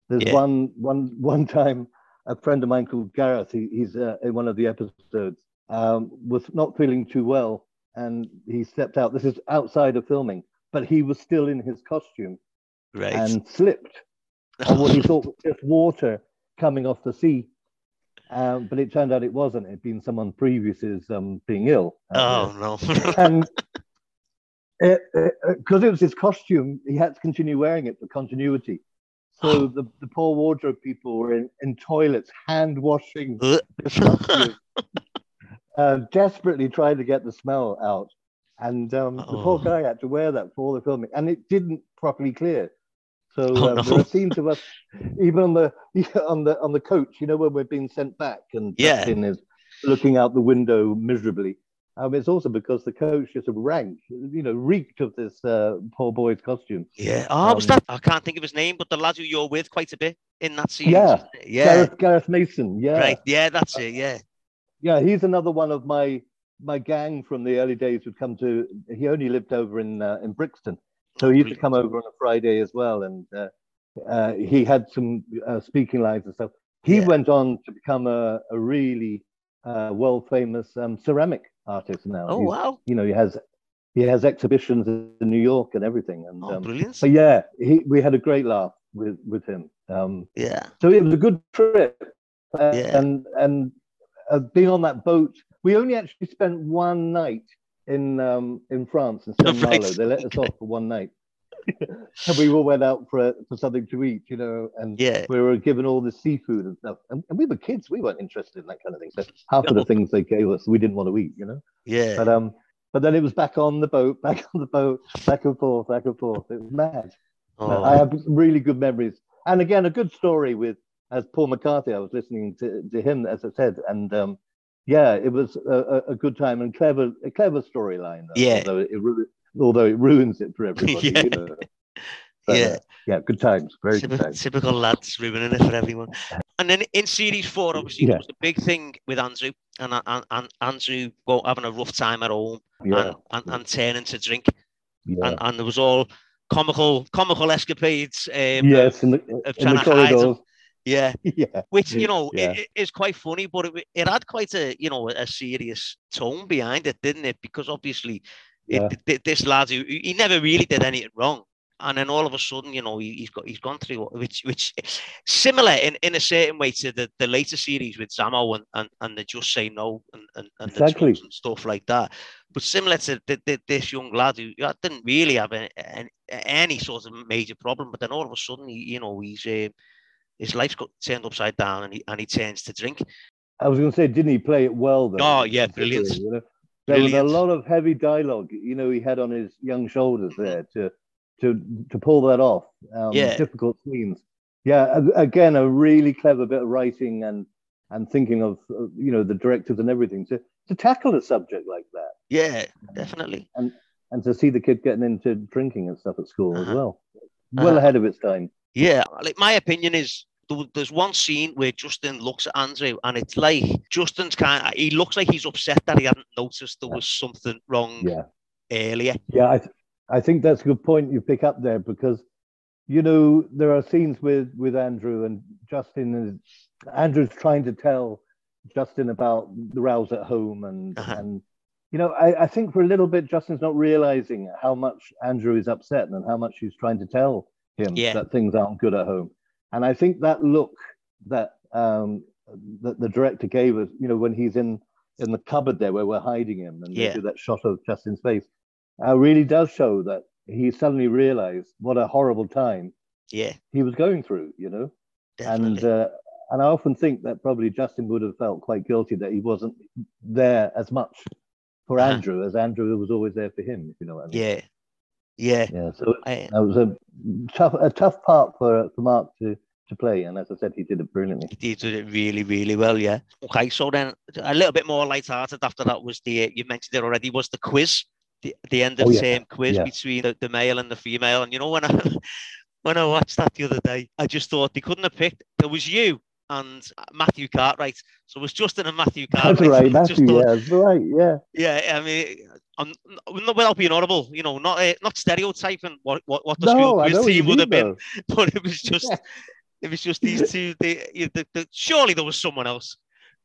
there's yeah. one, one, one time, a friend of mine called Gareth, he, he's uh, in one of the episodes, um, was not feeling too well. And he stepped out. This is outside of filming, but he was still in his costume right. and slipped on what he thought was just water coming off the sea. Um, but it turned out it wasn't. It'd been someone previous is um, being ill. Oh no! and because it, it, it, was his costume, he had to continue wearing it for continuity. So oh. the, the poor wardrobe people were in, in toilets, hand washing, uh, desperately trying to get the smell out. And um, oh. the poor oh. guy had to wear that for all the filming, and it didn't properly clear. So oh, um, no. there are scenes of us, even on the on the on the coach, you know, when we're being sent back, and yeah, is looking out the window miserably. Um, it's also because the coach just rank, you know, reeked of this uh, poor boy's costume. Yeah. Oh, um, was that? I can't think of his name, but the lad who you're with quite a bit in that scene. Yeah. Yeah. Gareth, Gareth Mason. Yeah. Right. Yeah, that's it. Yeah. Yeah, he's another one of my my gang from the early days who'd come to. He only lived over in uh, in Brixton, so he used to come over on a Friday as well, and uh, uh, he had some uh, speaking lines and stuff. He yeah. went on to become a, a really uh, world famous um, ceramic artist now. Oh He's, wow! You know, he has he has exhibitions in New York and everything. And oh, um, brilliant! But yeah, he, we had a great laugh with with him. Um, yeah. So it was a good trip, yeah. and and uh, being on that boat, we only actually spent one night in um, in France in Saint Malo. They let us off for one night. and we all went out for for something to eat, you know, and yeah. we were given all the seafood and stuff. And, and, we were kids; we weren't interested in that kind of thing. So half no. of the things they gave us, we didn't want to eat, you know. Yeah. But um, but then it was back on the boat, back on the boat, back and forth, back and forth. It was mad. Oh. I have really good memories, and again, a good story with as Paul McCarthy. I was listening to, to him, as I said, and um, yeah, it was a, a, good time and clever, a clever storyline. Yeah, although it, although it ruins it for everybody. yeah. You know? but, yeah, uh, yeah, good times, very typical, good times. Typical lads ruining it for everyone. And then in series four, obviously, yeah. there was a big thing with Andrew and, and, and Andrew go, having a rough time at home yeah. and, and, and turning to drink, yeah. and, and there was all comical comical escapades. Um, yes, in the, of trying in the to corridors. hide yeah, yeah. Which you know yeah. it, it's quite funny, but it, it had quite a you know a serious tone behind it, didn't it? Because obviously, yeah. it, this lad who he never really did anything wrong, and then all of a sudden, you know, he, has got he's gone through which which similar in, in a certain way to the, the later series with Zamo and, and, and the just say no and, and, and, exactly. and stuff like that. But similar to the, the, this young lad who didn't really have any, any sort of major problem, but then all of a sudden, he, you know, he's uh, his life's got turned upside down and he and he turns to drink. I was going to say, didn't he play it well? Though? Oh yeah, brilliant. You know? There brilliant. was a lot of heavy dialogue, you know, he had on his young shoulders there to to to pull that off. Um, yeah, difficult scenes. Yeah, again, a really clever bit of writing and and thinking of you know the directors and everything to to tackle a subject like that. Yeah, definitely. And and to see the kid getting into drinking and stuff at school uh-huh. as well, well uh-huh. ahead of its time. Yeah, like my opinion is there's one scene where Justin looks at Andrew and it's like Justin's kind of, he looks like he's upset that he hadn't noticed there was something wrong yeah. earlier. Yeah, I, th- I think that's a good point you pick up there because, you know, there are scenes with, with Andrew and Justin and Andrew's trying to tell Justin about the rows at home and, uh-huh. and you know, I, I think for a little bit, Justin's not realizing how much Andrew is upset and how much he's trying to tell him yeah. that things aren't good at home. And I think that look that um, that the director gave us, you know, when he's in in the cupboard there where we're hiding him, and yeah. do that shot of Justin's face, uh, really does show that he suddenly realized what a horrible time yeah he was going through, you know, Definitely. and uh, and I often think that probably Justin would have felt quite guilty that he wasn't there as much for uh-huh. Andrew as Andrew was always there for him, if you know what I mean. Yeah, yeah, yeah. So I, that was a tough, a tough part for for Mark to to play, and as I said, he did it brilliantly. He did it really, really well. Yeah. Okay, so then a little bit more light-hearted after that was the you mentioned it already was the quiz, the, the end of oh, the yeah. same quiz yeah. between the, the male and the female, and you know when I when I watched that the other day, I just thought they couldn't have picked. There was you and Matthew Cartwright. So it was Justin and Matthew Cartwright. That's right, Matthew. Thought, yeah, that's right. Yeah. Yeah, I mean, I'm without being audible, you know, not uh, not stereotyping what what, what the no, school quiz team would have been, but it was just it was just these two. They, the, the, surely there was someone else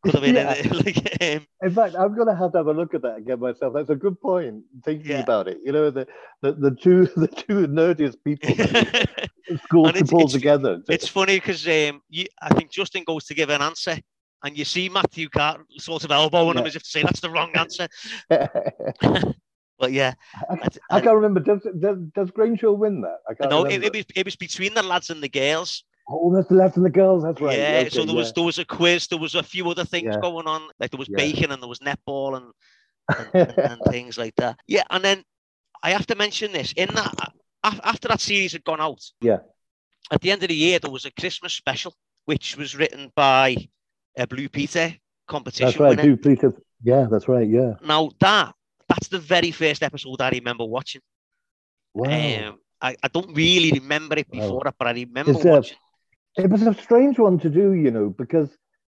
could have been yeah. in it. Like, um, in fact, I'm gonna have to have a look at that again myself. That's a good point. Thinking yeah. about it, you know, the, the the two the two nerdiest people school to pull together. It's funny because um, you, I think Justin goes to give an answer, and you see Matthew Cart sort of elbowing yeah. him as if to say that's the wrong answer. but yeah, I, I, I, can't remember. Does does, does Grange win that? I can't no, it, it, was it was between the lads and the girls. Oh, that's the lads and the girls. That's right. Yeah. Okay, so there yeah. was there was a quiz. There was a few other things yeah. going on. Like there was yeah. bacon and there was netball and and, and things like that. Yeah, and then I have to mention this in that after that series had gone out. Yeah. At the end of the year, there was a Christmas special which was written by a Blue Peter competition. That's right, Blue Peter. Yeah, that's right. Yeah. Now that that's the very first episode I remember watching. Wow. Um, I, I don't really remember it before, wow. but I remember it's watching. It was a strange one to do, you know, because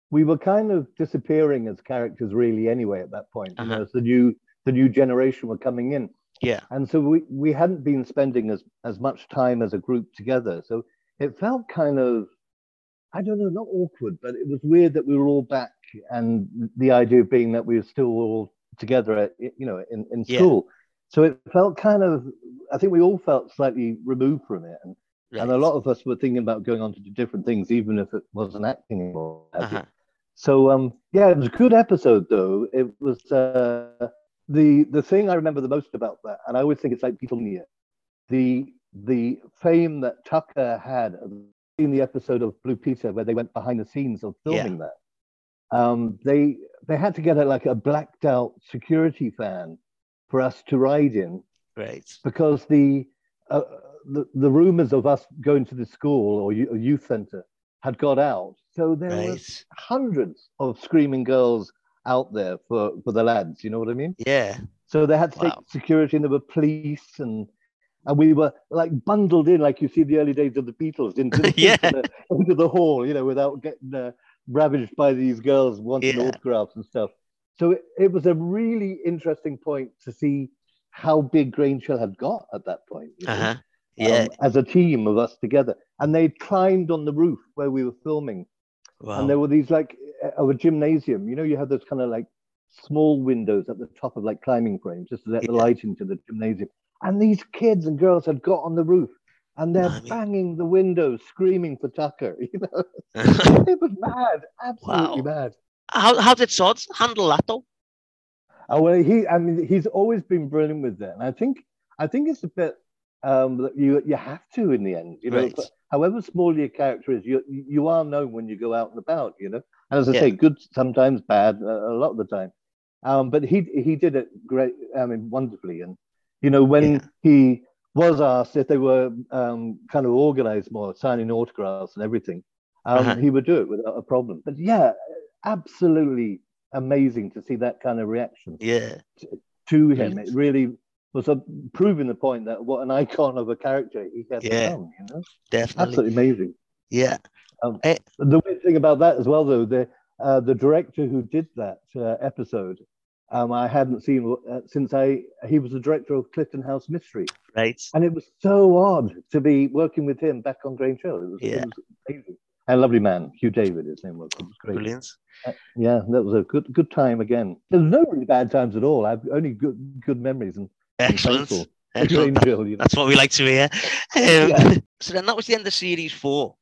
we were kind of disappearing as characters, really, anyway. At that point, uh-huh. you know, as the new the new generation were coming in. Yeah. And so we, we hadn't been spending as, as much time as a group together. So it felt kind of, I don't know, not awkward, but it was weird that we were all back and the idea being that we were still all together, at, you know, in, in school. Yeah. So it felt kind of, I think we all felt slightly removed from it. And, right. and a lot of us were thinking about going on to do different things, even if it wasn't acting anymore. Uh-huh. So um, yeah, it was a good episode though. It was uh, the the thing I remember the most about that, and I always think it's like people near the the fame that Tucker had in the episode of Blue Peter where they went behind the scenes of filming yeah. that. Um, they they had to get a, like a blacked out security fan for us to ride in, right? Because the uh, the, the rumors of us going to the school or a youth center had got out, so there right. was hundreds of screaming girls out there for for the lads. You know what I mean? Yeah. So they had to take security, and there were police, and and we were like bundled in, like you see the early days of the Beatles, into, yeah. into, the, into the hall, you know, without getting uh, ravaged by these girls wanting yeah. autographs and stuff. So it, it was a really interesting point to see how big Grange Hill had got at that point. You know? uh-huh. Yeah. Um, as a team of us together. And they climbed on the roof where we were filming. Wow. And there were these like of a gymnasium. You know, you have those kind of like small windows at the top of like climbing frames just to let yeah. the light into the gymnasium. And these kids and girls had got on the roof and they're banging the windows, screaming for Tucker. You know, it was mad, absolutely wow. mad. How how did Sods handle that though? Oh well, he I mean he's always been brilliant with that, and I think I think it's a bit um, you you have to in the end. You know, right. however small your character is, you you are known when you go out and about. You know, and as I yeah. say, good sometimes, bad a lot of the time. Um, but he he did it great. I mean, wonderfully. And you know, when yeah. he was asked if they were um, kind of organized more, signing autographs and everything, um, uh-huh. he would do it without a problem. But yeah, absolutely amazing to see that kind of reaction. Yeah. To, to him, it really was a, proving the point that what an icon of a character he had yeah, become. You know, definitely, absolutely amazing. Yeah. Um, eh. the weird thing about that as well, though, the uh, the director who did that uh, episode, um, I hadn't seen uh, since I he was the director of Clifton House Mystery. Right. And it was so odd to be working with him back on Grange Hill. It was, yeah. it was amazing. And a lovely man, Hugh David, his name was. It was great. Brilliant. Uh, yeah, that was a good good time again. There's no really bad times at all. I've only good good memories and excellent. Excellent. Hill, you know? That's what we like to hear. Um, yeah. So then that was the end of series four.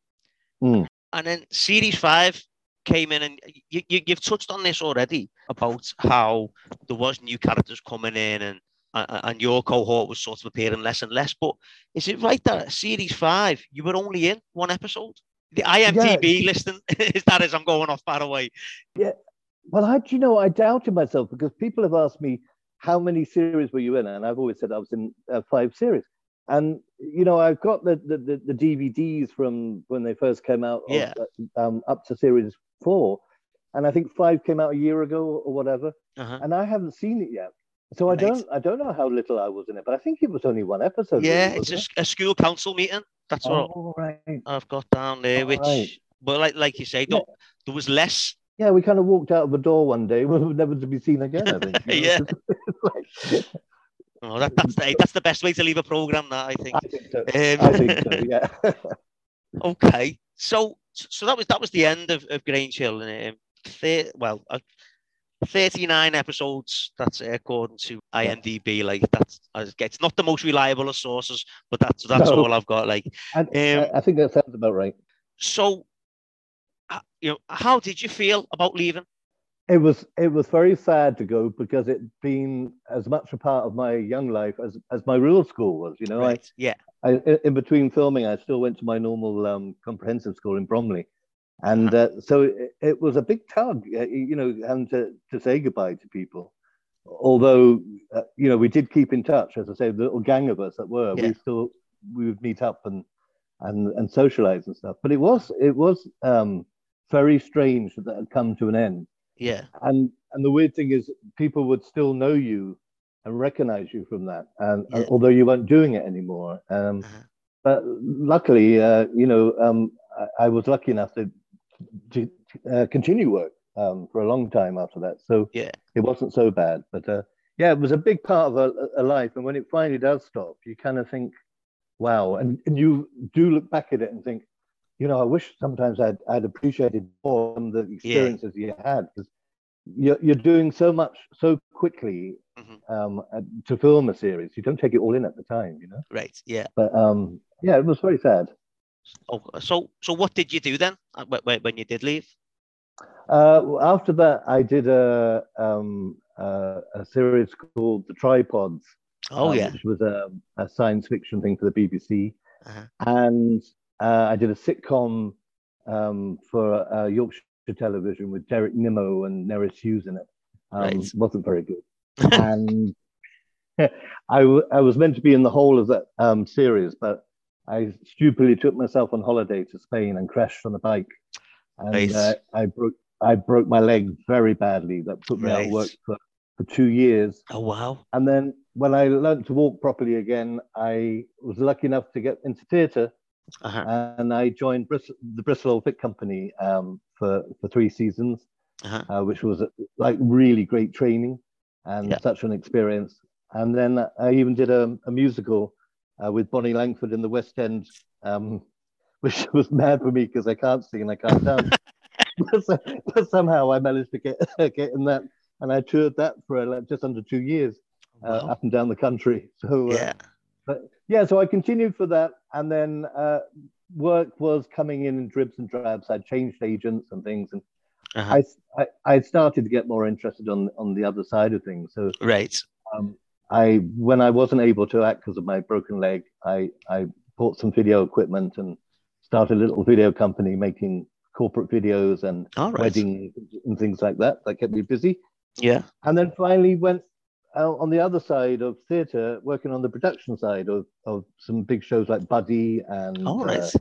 Mm. And then series five came in, and you, you, you've touched on this already about how there was new characters coming in and and your cohort was sort of appearing less and less. But is it right that series five, you were only in one episode? The IMDb yeah. listing is that as I'm going off far away. Yeah. Well, I, you know, I doubted myself because people have asked me how many series were you in, and I've always said I was in uh, five series. And you know, I've got the, the, the DVDs from when they first came out, yeah, of, uh, um, up to series four, and I think five came out a year ago or whatever, uh-huh. and I haven't seen it yet. So I don't I don't know how little I was in it, but I think it was only one episode. Yeah, really, it's a, a, school council meeting. That's oh, what right. I've got down there. which, right. but like like you say, yeah. there was less. Yeah, we kind of walked out of the door one day, never to be seen again. I think. yeah. like, oh, that, that's the that's the best way to leave a program. That I think. I think so. Um, I think so. Yeah. okay, so so that was that was the end of, of Grange Hill, and um, well, uh, 39 episodes. That's according to IMDb. Like that's it's not the most reliable of sources, but that's that's no. all I've got. Like, um, I think that sounds about right. So, uh, you know, how did you feel about leaving? It was it was very sad to go because it'd been as much a part of my young life as as my real school was. You know, right. I, yeah. I, in between filming, I still went to my normal um, comprehensive school in Bromley and uh, so it, it, was a big tug, uh, you know, having to, to say goodbye to people. Although, uh, you know, we did keep in touch, as I say, the little gang of us that were, yeah. we still we would meet up and and and socialize and stuff. But it was it was um, very strange that that had come to an end. Yeah. And and the weird thing is, people would still know you and recognize you from that, and yeah. although you weren't doing it anymore. Um, uh-huh. But luckily, uh, you know, um, I, I was lucky enough to to uh, continue work um, for a long time after that. So yeah, it wasn't so bad. But uh, yeah, it was a big part of a, a, life. And when it finally does stop, you kind of think, wow. And, and you do look back at it and think, you know, I wish sometimes I'd, I'd appreciated more the experiences yeah. you had because you're, you're doing so much so quickly mm-hmm. um, to film a series. You don't take it all in at the time, you know? Right. Yeah. But um, yeah, it was very sad. Oh, so so what did you do then uh, when, when you did leave? Uh, after that, I did a um, uh, a series called The Tripods. Oh um, yeah, which was a, a, science fiction thing for the BBC, uh-huh. and uh, I did a sitcom um, for uh, Yorkshire Television with Derek Nimmo and Nerys Hughes in it. Um, right. wasn't very good, and I, w- I was meant to be in the whole of that um, series, but I stupidly took myself on holiday to Spain and crashed on a bike, and nice. uh, I broke I broke my leg very badly. That put me right. out of work for, for two years. Oh wow! And then when I learned to walk properly again, I was lucky enough to get into theatre, uh-huh. and I joined Bristol, the Bristol Old Vic Company um, for for three seasons, uh-huh. uh, which was like really great training and yeah. such an experience. And then I even did a, a musical uh, with Bonnie Langford in the West End, um, which was mad for me because I can't sing and I can't dance. but, but, somehow I managed to get get in that, and I toured that for uh, just under two years, uh, wow. up and down the country. So uh, yeah. but yeah, so I continued for that, and then uh, work was coming in in dribs and drabs. I'd changed agents and things, and uh-huh. I, I, I started to get more interested on on the other side of things. So right, um, I when I wasn't able to act because of my broken leg, I I bought some video equipment and started a little video company making corporate videos and right. weddings and things like that. That kept me busy. Yeah. And then finally went on the other side of theatre, working on the production side of, of some big shows like Buddy and oh, nice. uh,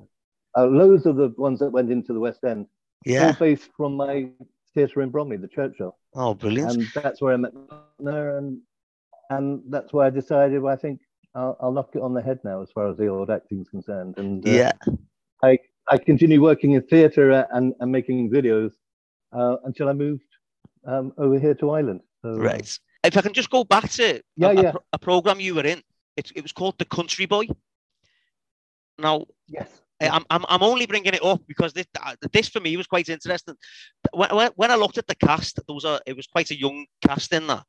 uh, loads of the ones that went into the West End. Yeah. All based from my theatre in Bromley, the Churchill. Oh, brilliant. And that's where I met her and and that's why I decided well, I think I'll, I'll, knock it on the head now as far as the old acting is concerned. And uh, yeah, I I continue working in theatre and, and making videos uh, until I moved um, over here to Ireland. So, right. If I can just go back to yeah, a, yeah. a, a program you were in, it, it was called The Country Boy. Now, yes. Eh, I'm, I'm, I'm only bringing it up because this, uh, this for me was quite interesting. When, when I looked at the cast, there was a, it was quite a young cast in there.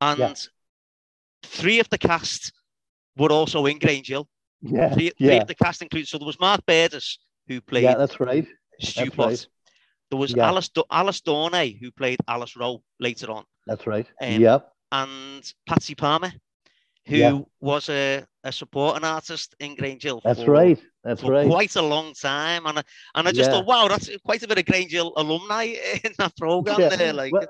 And yeah. three of the cast were also in Grange Hill. Yeah, three, yeah. three of the cast included. So there was Mark Burdis, who played. Yeah, that's right. Stu that's right. There was yeah. Alice, Alice Dornay, who played Alice Rowe later on. That's right. Um, yep. And Patsy Palmer, who was a, a supporting artist in Grange Hill. That's for, right. That's right. Quite a long time, and I, and I just yeah. thought, wow, that's quite a bit of Grange Hill alumni in that program yeah. there. Like, well,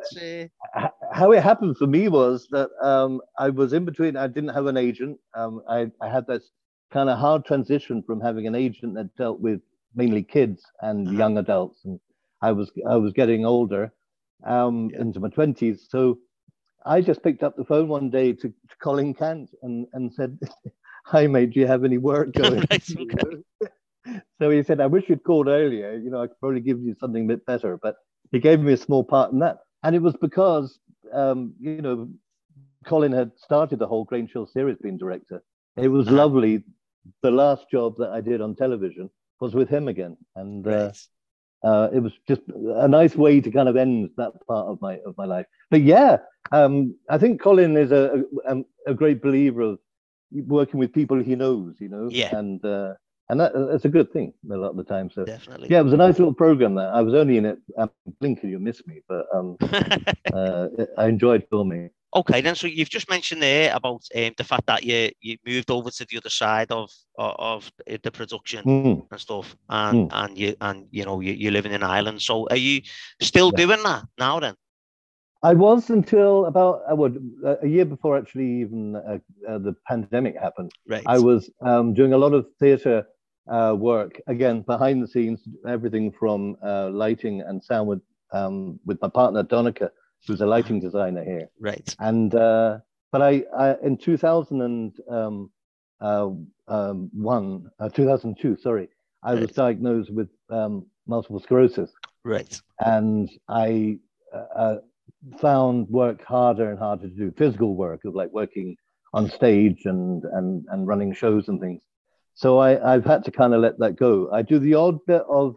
uh... how it happened for me was that um, I was in between. I didn't have an agent. Um, I, I had this kind of hard transition from having an agent that dealt with mainly kids and uh-huh. young adults, and I was I was getting older, um, yeah. into my twenties. So I just picked up the phone one day to, to Colin Cant and, and said, Hi, mate, do you have any work going? so he said, I wish you'd called earlier. You know, I could probably give you something a bit better. But he gave me a small part in that. And it was because, um, you know, Colin had started the whole Grange Hill series being director. It was uh-huh. lovely. The last job that I did on television was with him again. And uh, right uh, it was just a nice way to kind of end that part of my of my life. But yeah, um, I think Colin is a, a, um, a great believer of working with people he knows, you know. Yeah. And uh, and that, that's a good thing a lot of the time. So definitely. Yeah, it was a nice little program that I was only in it. I'm blinking, you miss me, but um, uh, I enjoyed filming. Okay, then. So you've just mentioned there about um, the fact that you you moved over to the other side of of, of the production mm. and stuff, and mm. and you and you know you, you're living in Ireland. So are you still yeah. doing that now? Then I was until about I would a year before actually even uh, uh, the pandemic happened. Right. I was um, doing a lot of theatre uh, work again behind the scenes, everything from uh, lighting and sound with um, with my partner Donica who's a lighting designer here. Right. And uh, but I, I in 2001, um, uh, um, one, uh, 2002, sorry, I right. was diagnosed with um, multiple sclerosis. Right. And I uh, uh, found work harder and harder to do, physical work of like working on stage and and and running shows and things. So I, I've had to kind of let that go. I do the odd bit of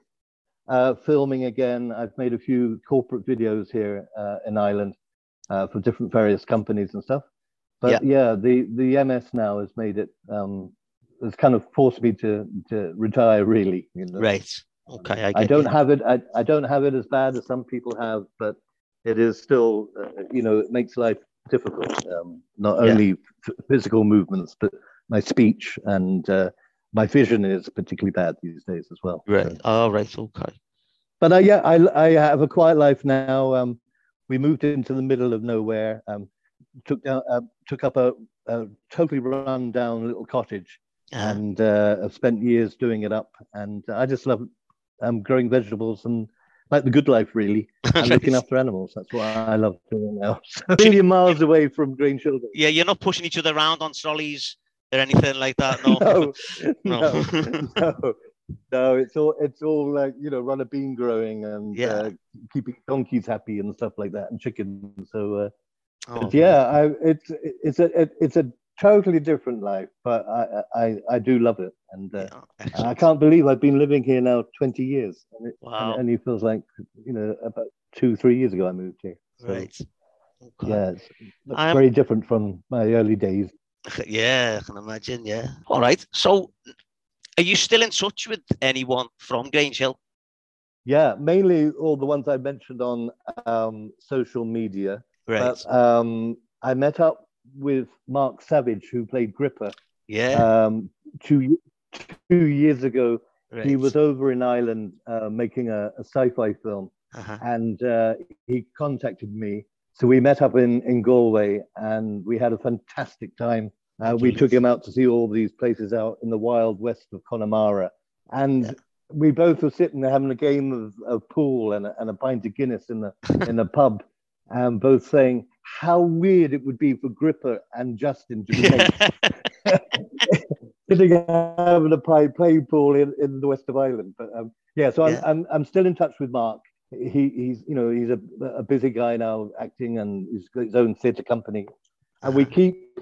uh, filming again. I've made a few corporate videos here uh, in Ireland uh, for different various companies and stuff. But yeah, yeah the the MS now has made it. Um, has kind of forced me to to retire. Really, you know? right? Okay, I, I don't you. have it. I, I don't have it as bad as some people have, but it is still, uh, you know, it makes life difficult. Um, not only yeah. physical movements, but my speech and uh, my vision is particularly bad these days as well. Right. So. Oh, right. Okay. But uh, yeah, I, I have a quiet life now. Um, we moved into the middle of nowhere. Um, took down, uh, took up a, a, totally run down little cottage, uh-huh. and uh, I've spent years doing it up. And I just love um, growing vegetables and like the good life, really, and looking after animals. That's what I love doing now. So a million miles away from green children. Yeah, you're not pushing each other around on trolleys or anything like that? No, no, no, no, no. It's all it's all like you know, run a bean growing and yeah. uh, keeping donkeys happy and stuff like that, and chickens. So uh, oh, yeah, I, it's it's a it, it's a totally different life, but I I, I do love it, and uh, yeah, I can't believe I've been living here now twenty years, and it, wow. and it feels like you know about two three years ago I moved here. So, right. Okay. Yeah, it's, it's very different from my early days Yeah, I can imagine. Yeah. All right. So, are you still in touch with anyone from Grange Hill? Yeah, mainly all the ones I mentioned on um, social media. Right. But um, I met up with Mark Savage, who played Gripper. Yeah. Um, two two years ago, right. he was over in Ireland uh, making a, a, sci-fi film, uh-huh. and uh, he contacted me. So we met up in in Galway, and we had a fantastic time. Uh, we took him out to see all these places out in the wild west of Connemara, and. Yeah we both were sitting there having a game of, of pool and a, and a pint of Guinness in the in the pub, and both saying how weird it would be for Gripper and Justin to be sitting having a play, play pool in, in the west of Ireland. But um, yeah, so I'm, yeah. I'm I'm still in touch with Mark. He he's you know he's a, a busy guy now acting and he's got his own theatre company, and we keep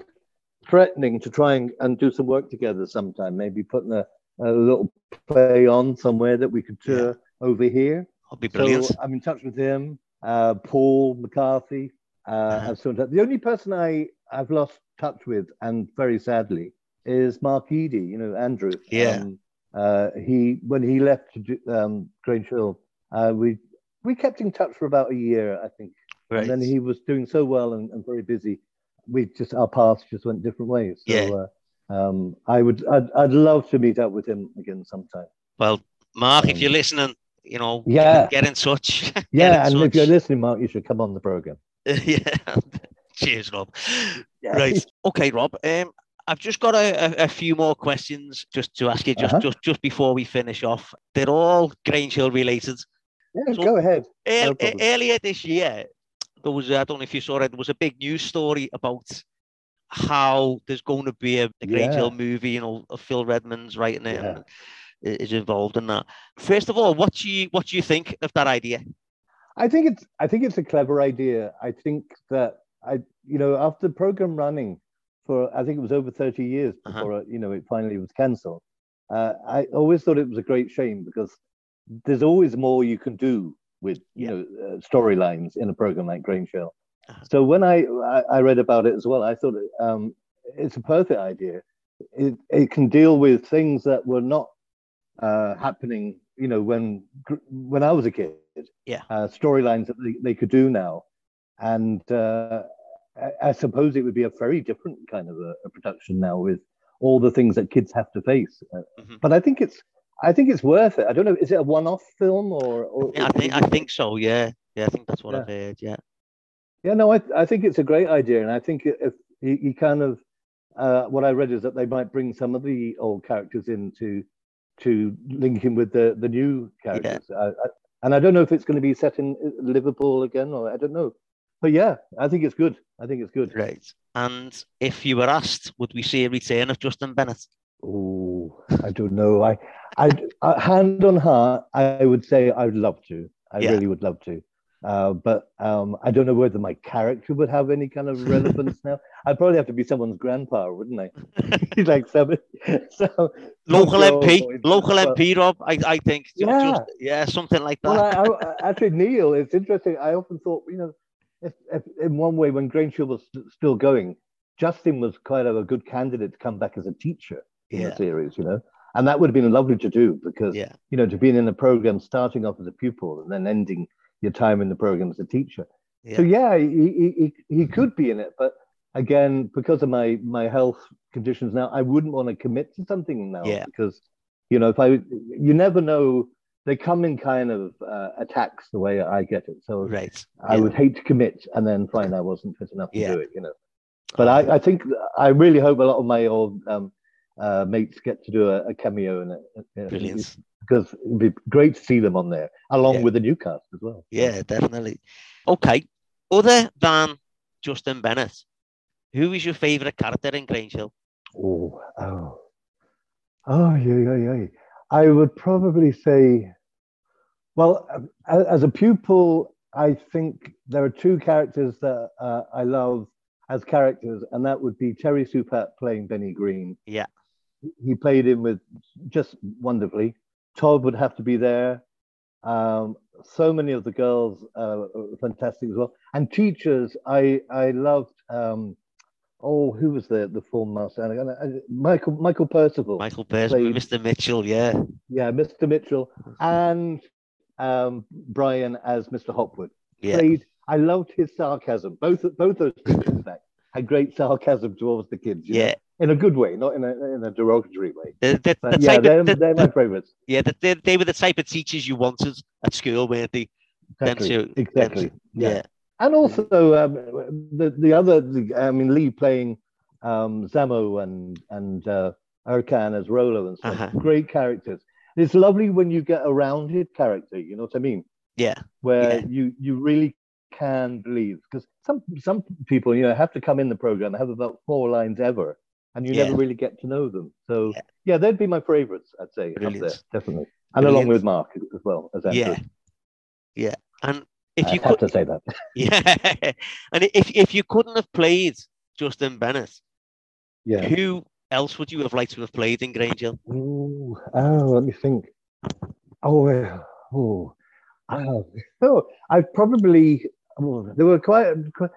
threatening to try and, and do some work together sometime. Maybe putting a a little play on somewhere that we could tour yeah. over here. I'll be brilliant. So I'm in touch with him. Uh, Paul McCarthy. Uh, uh-huh. still. The only person I I've lost touch with, and very sadly, is Mark Eadie. You know, Andrew. Yeah. Um, uh, he when he left um, Grange Hill, uh, we we kept in touch for about a year, I think. Right. And then he was doing so well and, and very busy. We just our paths just went different ways. So, yeah. Uh, um, I would, I'd, I'd love to meet up with him again sometime. Well, Mark, um, if you're listening, you know, yeah, get in touch. get yeah, in and touch. if you're listening, Mark, you should come on the program. yeah. Cheers, Rob. Yeah. Right. Okay, Rob. Um, I've just got a, a, a, few more questions just to ask you just, uh-huh. just just before we finish off. They're all Grange Hill related. Yeah, so go ahead. no earlier this year, there was I don't know if you saw it. There was a big news story about how there's going to be a, a Grange yeah. Hill movie, you know, Phil Redmond's writing it yeah. and is involved in that. First of all, what do you what do you think of that idea? I think it's I think it's a clever idea. I think that I you know after the program running for I think it was over 30 years uh-huh. before uh-huh. you know it finally was cancelled. Uh, I always thought it was a great shame because there's always more you can do with you yeah. know uh, storylines in a program like Grange Hill. Uh-huh. So when I, I read about it as well, I thought um, it's a perfect idea. It, it can deal with things that were not uh, happening, you know, when when I was a kid. Yeah. Uh, storylines that they, they could do now, and uh, I, I, suppose it would be a very different kind of a, a, production now with all the things that kids have to face. Uh, mm-hmm. But I think it's I think it's worth it. I don't know. Is it a one-off film or? or yeah, I think I think so. Yeah, yeah. I think that's what yeah. I've heard. Yeah. Yeah, no, I, I think it's a great idea, and I think if he, kind of uh, what I read is that they might bring some of the old characters in to to link him with the the new characters. Yeah. I, I, and I don't know if it's going to be set in uh, Liverpool again, or I don't know. But yeah, I think it's good. I think it's good. Right. And if you were asked, would we see a return of Justin Bennett? Oh, I don't know. I, I, uh, hand on heart, I would say I would love to. I yeah. really would love to. Uh, but um, I don't know whether my character would have any kind of relevance now. I'd probably have to be someone's grandpa, wouldn't I? He's like seven. So, local MP, local well, MP, Rob. I, I think. Yeah, just, yeah, something like that. Well, I, I, actually, Neil, it's interesting. I often thought, you know, if, if in one way, when Grange Hill was still going, Justin was quite of a good candidate to come back as a teacher in yeah. the series, you know. And that would have been lovely to do because, yeah. you know, to be in the program starting off as a pupil and then ending your time in the program as a teacher. Yeah. So yeah, he, he he could be in it, but again, because of my my health conditions now, I wouldn't want to commit to something now yeah. because you know if I you never know they come in kind of uh, attacks the way I get it. So right. I yeah. would hate to commit and then find I wasn't fit enough to do it. You know, but. I, I think I really hope a lot of my old um, uh, mates get to do a, a cameo in it. Brilliant because it'd be great to see them on there along yeah. with the new cast as well. Yeah, definitely. Okay, other than Justin Bennett, who is your favourite character in Grange Hill? Oh, oh, oh, yeah, yeah, yeah. I would probably say, well, as a pupil, I think there are two characters that uh, I love as characters, and that would be Terry Sue-Patt playing Benny Green. Yeah. He played in with just wonderfully. Todd would have to be there. Um, so many of the girls uh, fantastic as well, and teachers. I I loved. Um, oh, who was the the form master? Michael Michael Percival. Michael Percival, Mr. Mitchell, yeah, yeah, Mr. Mitchell, and um, Brian as Mr. Hopwood. Yeah. Played. I loved his sarcasm. Both both those people, in had great sarcasm towards the kids. yeah. Know? In a good way, not in a in a derogatory way. The, the, the yeah, they're, the, they're my favourites. Yeah, they, they were the type of teachers you wanted at school, weren't they? Exactly. Exactly. Yeah. yeah. And also um, the the other, I mean, Lee playing um, Zamo and and uh, Erkan as Rolo and stuff. Uh-huh. Great characters. It's lovely when you get a rounded character. You know what I mean? Yeah. Where yeah. you you really can believe because some some people you know have to come in the program have about four lines ever and you yeah. never really get to know them so yeah, yeah they'd be my favorites i'd say there, definitely and Brilliant. along with mark as well as Andrew. yeah yeah and if I you have to say that. Yeah, and if if you couldn't have played Justin Bennett, yeah, who else would you have liked to have played in Grange Hill? Ooh, oh, let me think. Oh, oh, oh, oh I probably oh, there were quite. quite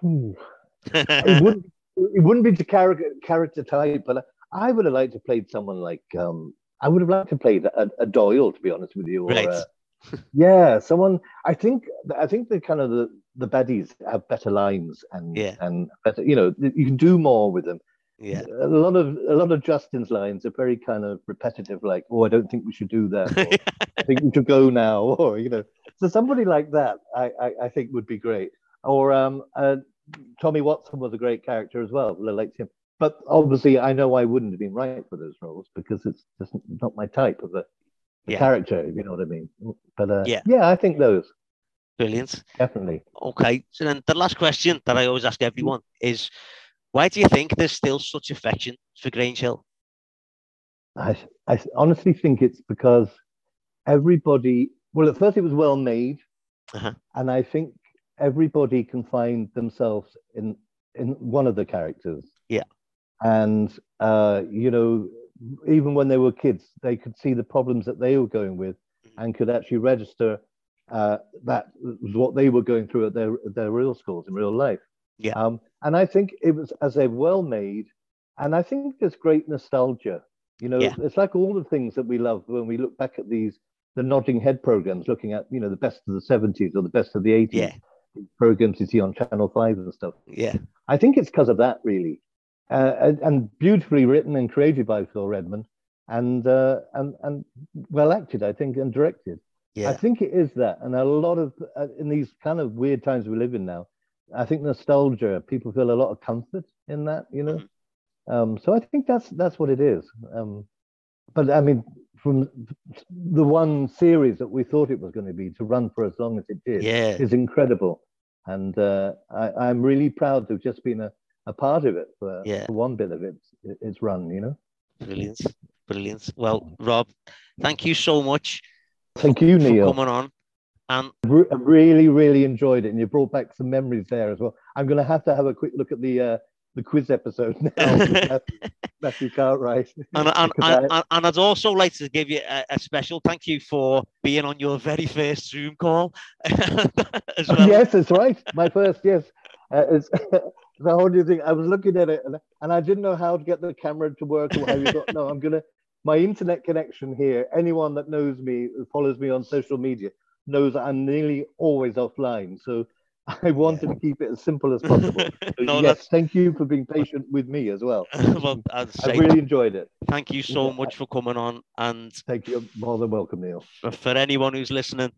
hmm. it wouldn't it wouldn't be the character character type, but I would have liked to played someone like um I would have liked to play a, a Doyle, to be honest with you, or right. uh, yeah, someone. I think. I think the kind of the the baddies have better lines and yeah. and better. You know, you can do more with them. Yeah. A lot of a lot of Justin's lines are very kind of repetitive, like, "Oh, I don't think we should do that." Or, I think we should go now, or you know. So somebody like that, I I, I think would be great. Or um, uh, Tommy Watson was a great character as well. I liked him, but obviously, I know I wouldn't have been right for those roles because it's just not my type of a the yeah. character, if you know what I mean. But uh, yeah, yeah, I think those. Brilliant. Definitely. Okay. So then the last question that I always ask everyone is why do you think there's still such affection for Grange Hill? I, I honestly think it's because everybody, well, at first it was well made. Uh-huh. And I think everybody can find themselves in, in one of the characters. Yeah. And, uh, you know, even when they were kids, they could see the problems that they were going with mm-hmm. and could actually register uh, that was what they were going through at their their real schools in real life. Yeah. Um, and I think it was as a well made, and I think there's great nostalgia. You know, yeah. it's like all the things that we love when we look back at these the nodding head programs, looking at you know the best of the 70s or the best of the 80s. Yeah. Programs you see on Channel Five and stuff. Yeah. I think it's because of that, really uh, and, and, beautifully written and created by Phil Redmond, and uh, and and well acted, I think, and directed. Yeah. I think it is that, and a lot of uh, in these kind of weird times we live in now, I think nostalgia. People feel a lot of comfort in that, you know. Mm-hmm. Um, so I think that's that's what it is. Um, but I mean, from the one series that we thought it was going to be to run for as long as it did yeah. is incredible, and uh, I, I'm really proud to have just been a a part of it for, yeah. for one bit of it it's run you know? Brilliant brilliant. Well rob thank you so much thank you neil. For coming on. And I really really enjoyed it and you brought back some memories there as well. I'm going to have to have a quick look at the uh the quiz episode now Matthew Cartwright. and, and, and, I... and, I'd also like to give you a, a, special thank you for being on your very first Zoom call. well. Yes, that's right. My first, yes. Uh, it's, how do you think? I was looking at it and, and I didn't know how to get the camera to work or how you got. no, I'm gonna. My internet connection here. Anyone that knows me, follows me on social media, knows I'm nearly always offline. So I wanted to keep it as simple as possible. No, yes, thank you for being patient with me as well. well I really enjoyed it. Thank you so much for coming on, and thank you. More than welcome, Neil. For anyone who's listening,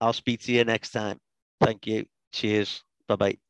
I'll speak to you next time. Thank you. Cheers. Bye bye.